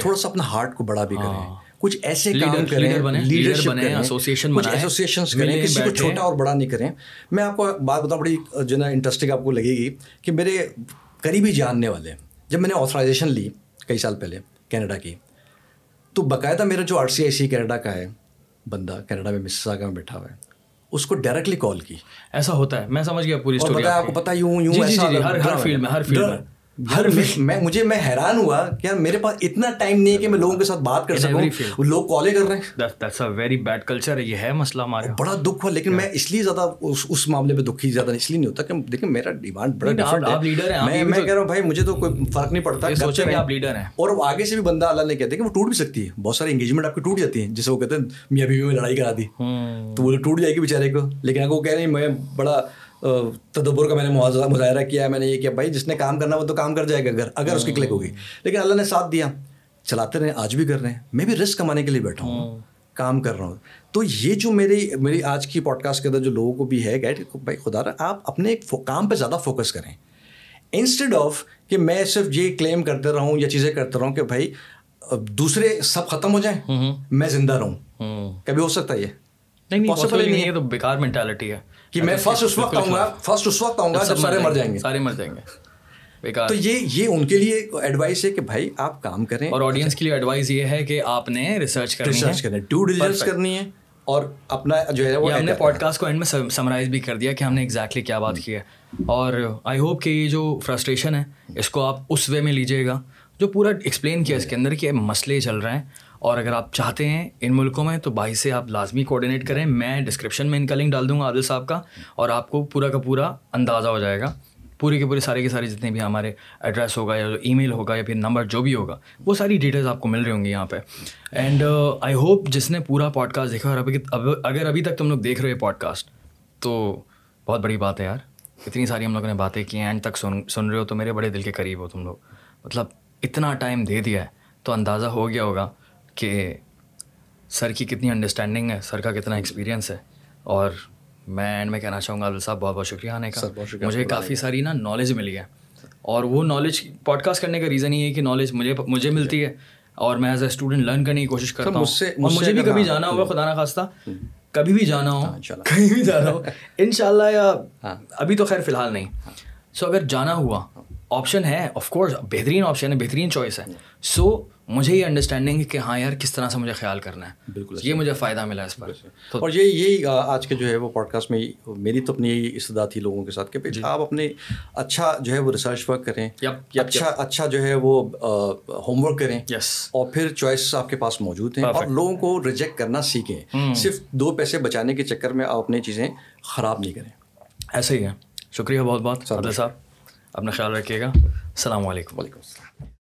S1: تھوڑا سا اپنا ہارٹ کو بڑا بھی کریں۔ کچھ ایسے کام کریں لیڈرشپ کریں ایسوسیشن کچھ ایسوسیشنس کریں کسی کو چھوٹا اور بڑا نہیں کریں۔ میں آپ کو بات بتاؤں بڑی جو نا انٹرسٹنگ آپ کو لگے گی کہ میرے قریبی جاننے والے جب میں نے آتھرائزیشن لی کئی سال پہلے کینیڈا کی تو باقاعدہ میرا جو آر سی آئی سی کینیڈا کا ہے بندہ کینیڈا میں مسا کا میں بیٹھا ہوا ہے اس کو ڈائریکٹلی کال کی۔
S2: ایسا ہوتا ہے میں سمجھ گیا پوری
S1: آپ کو پتا یوں یوں
S2: ہر فیلڈ میں ہر فیلڈ میں۔
S1: ہر میں مجھے میں حیران ہوا کہ یار میرے پاس اتنا ٹائم نہیں ہے کہ میں لوگوں کے ساتھ بات کر سکوں۔ لوگ کالے کر رہے
S2: ہیں۔ ویری بیڈ کلچر ہے یہ ہے مسئلہ ہمارا۔
S1: بڑا دکھ ہوا لیکن میں اس لیے زیادہ اس معاملے پہ دکھی زیادہ اس لیے نہیں ہوتا کہ دیکھیں میرا ڈیمانڈ بڑا ڈفرنٹ ہے۔ میں کہہ رہا ہوں بھائی مجھے تو کوئی فرق نہیں پڑتا۔
S2: آپ لیڈر ہیں۔
S1: اور آگے سے بھی بندہ اللہ نے کہتے ہیں کہ وہ ٹوٹ بھی سکتی ہے۔ بہت ساری انگیجمنٹ آپ کی ٹوٹ جاتی ہیں جسے وہ کہتے ہیں میاں بیوی میں لڑائی کرا دی۔ تو وہ ٹوٹ جائے گی بیچارے کو لیکن اگر وہ کہہ رہے ہیں میں بڑا تدبر کا میں نے مظاہرہ کیا ہے میں نے یہ کیا بھائی جس نے کام کرنا وہ تو کام کر جائے گا اگر اگر اس کی کلک ہوگی۔ لیکن اللہ نے ساتھ دیا۔ چلاتے رہے آج بھی کر رہے ہیں۔ میں بھی رسک کمانے کے لیے بیٹھا ہوں۔ کام کر رہا ہوں۔ تو یہ جو میری میری آج کی پوڈ کاسٹ کے اندر جو لوگوں کو بھی ہے گائڈ بھائی خدا رہا آپ اپنے کام پہ زیادہ فوکس کریں۔ انسٹیڈ آف کہ میں صرف یہ کلیم کرتے رہوں یا چیزیں کرتے رہوں کہ بھائی دوسرے سب ختم ہو جائیں میں زندہ رہوں۔ کبھی ہو سکتا ہے
S2: یہ؟ پاسبل نہیں ہے۔ تو بیکار مینٹالٹی ہے۔
S1: کہ میں فرسٹ اس وقت آؤں گا فرسٹ اس وقت آؤں گا جب سارے مر جائیں گے
S2: سارے مر جائیں گے
S1: تو یہ یہ ان کے لیے ایڈوائس ہے کہ بھائی آپ کام کریں
S2: اور آڈینس کے لیے ایڈوائس یہ ہے کہ آپ نے ریسرچ کرنی
S1: ریسرچ کرنی ڈیو ڈیلیجنس کرنی ہے اور اپنا جو ہے وہ
S2: ہم نے پوڈ کاسٹ کو اینڈ میں سمرائز بھی کر دیا کہ ہم نے ایگزیکٹلی کیا بات کی ہے اور آئی ہوپ کہ یہ جو فرسٹریشن ہے اس کو آپ اس وے میں لیجیے گا جو پورا ایکسپلین کیا اس کے اندر کہ مسئلے چل رہے ہیں اور اگر آپ چاہتے ہیں ان ملکوں میں، تو بائی سے آپ لازمی کوآڈینیٹ کریں۔ میں ڈسکرپشن میں ان کا لنک ڈال دوں گا عادل صاحب کا، اور آپ کو پورا کا پورا اندازہ ہو جائے گا۔ پورے کے پورے سارے کے سارے جتنے بھی ہمارے ایڈریس ہوگا یا ای میل ہوگا یا پھر نمبر جو بھی ہوگا، وہ ساری ڈیٹیلز آپ کو مل رہی ہوں گی یہاں پہ۔ اینڈ آئی ہوپ جس نے پورا پوڈ کاسٹ دیکھا اور ابھی اگر ابھی تک تم لوگ دیکھ رہے ہو پوڈ کاسٹ تو بہت بڑی بات ہے یار۔ اتنی ساری ہم لوگوں نے باتیں کی ہیں اینڈ تک سن سن رہے ہو تو میرے بڑے دل کے قریب ہو تم لوگ۔ مطلب اتنا ٹائم دے دیا ہے، تو اندازہ ہو گیا ہوگا۔ کہ سر کی کتنی انڈرسٹینڈنگ ہے سر کا کتنا ایکسپیرینس ہے۔ اور میں اینڈ میں کہنا چاہوں گا عبد صاحب بہت بہت شکریہ آنے کا۔ مجھے کافی ساری نا نالج ملی ہے۔ اور وہ نالج پوڈ کاسٹ کرنے کا ریزن یہ ہے کہ نالج مجھے مجھے ملتی ہے۔ اور میں ایز اے اسٹوڈنٹ لرن کرنے کی کوشش کرتا ہوں۔ اور مجھے بھی کبھی جانا ہوگا خدا نخواستہ کبھی بھی جانا ہو ہاں، کہیں بھی جانا ہو ان شاء اللہ یا ہاں۔ ابھی تو خیر فی الحال نہیں۔ سو اگر جانا ہوا آپشن ہے آف کورس بہترین آپشن ہے بہترین چوائس ہے۔ سو مجھے یہ انڈرسٹینڈنگ ہے کہ ہاں یار کس طرح سے مجھے خیال کرنا ہے۔ بالکل یہ مجھے فائدہ ملا اس پر۔
S1: اور یہ یہی آج کے جو ہے وہ پوڈ کاسٹ میں میری تو اپنی یہی استدا تھی لوگوں کے ساتھ کہ جی۔ آپ اپنے اچھا جو ہے وہ ریسرچ ورک کریں۔ اچھا اچھا جو ہے وہ ہوم ورک کریں۔ اور پھر چوائس آپ کے پاس موجود ہیں۔ اور لوگوں کو ریجیکٹ کرنا سیکھیں۔ صرف دو پیسے بچانے کے چکر میں آپ اپنی چیزیں خراب نہیں کریں۔
S2: ایسا ہی ہے۔ شکریہ بہت بہت۔ صاحب اپنا خیال رکھیے گا۔ السلام علیکم۔
S1: وعلیکم السلام۔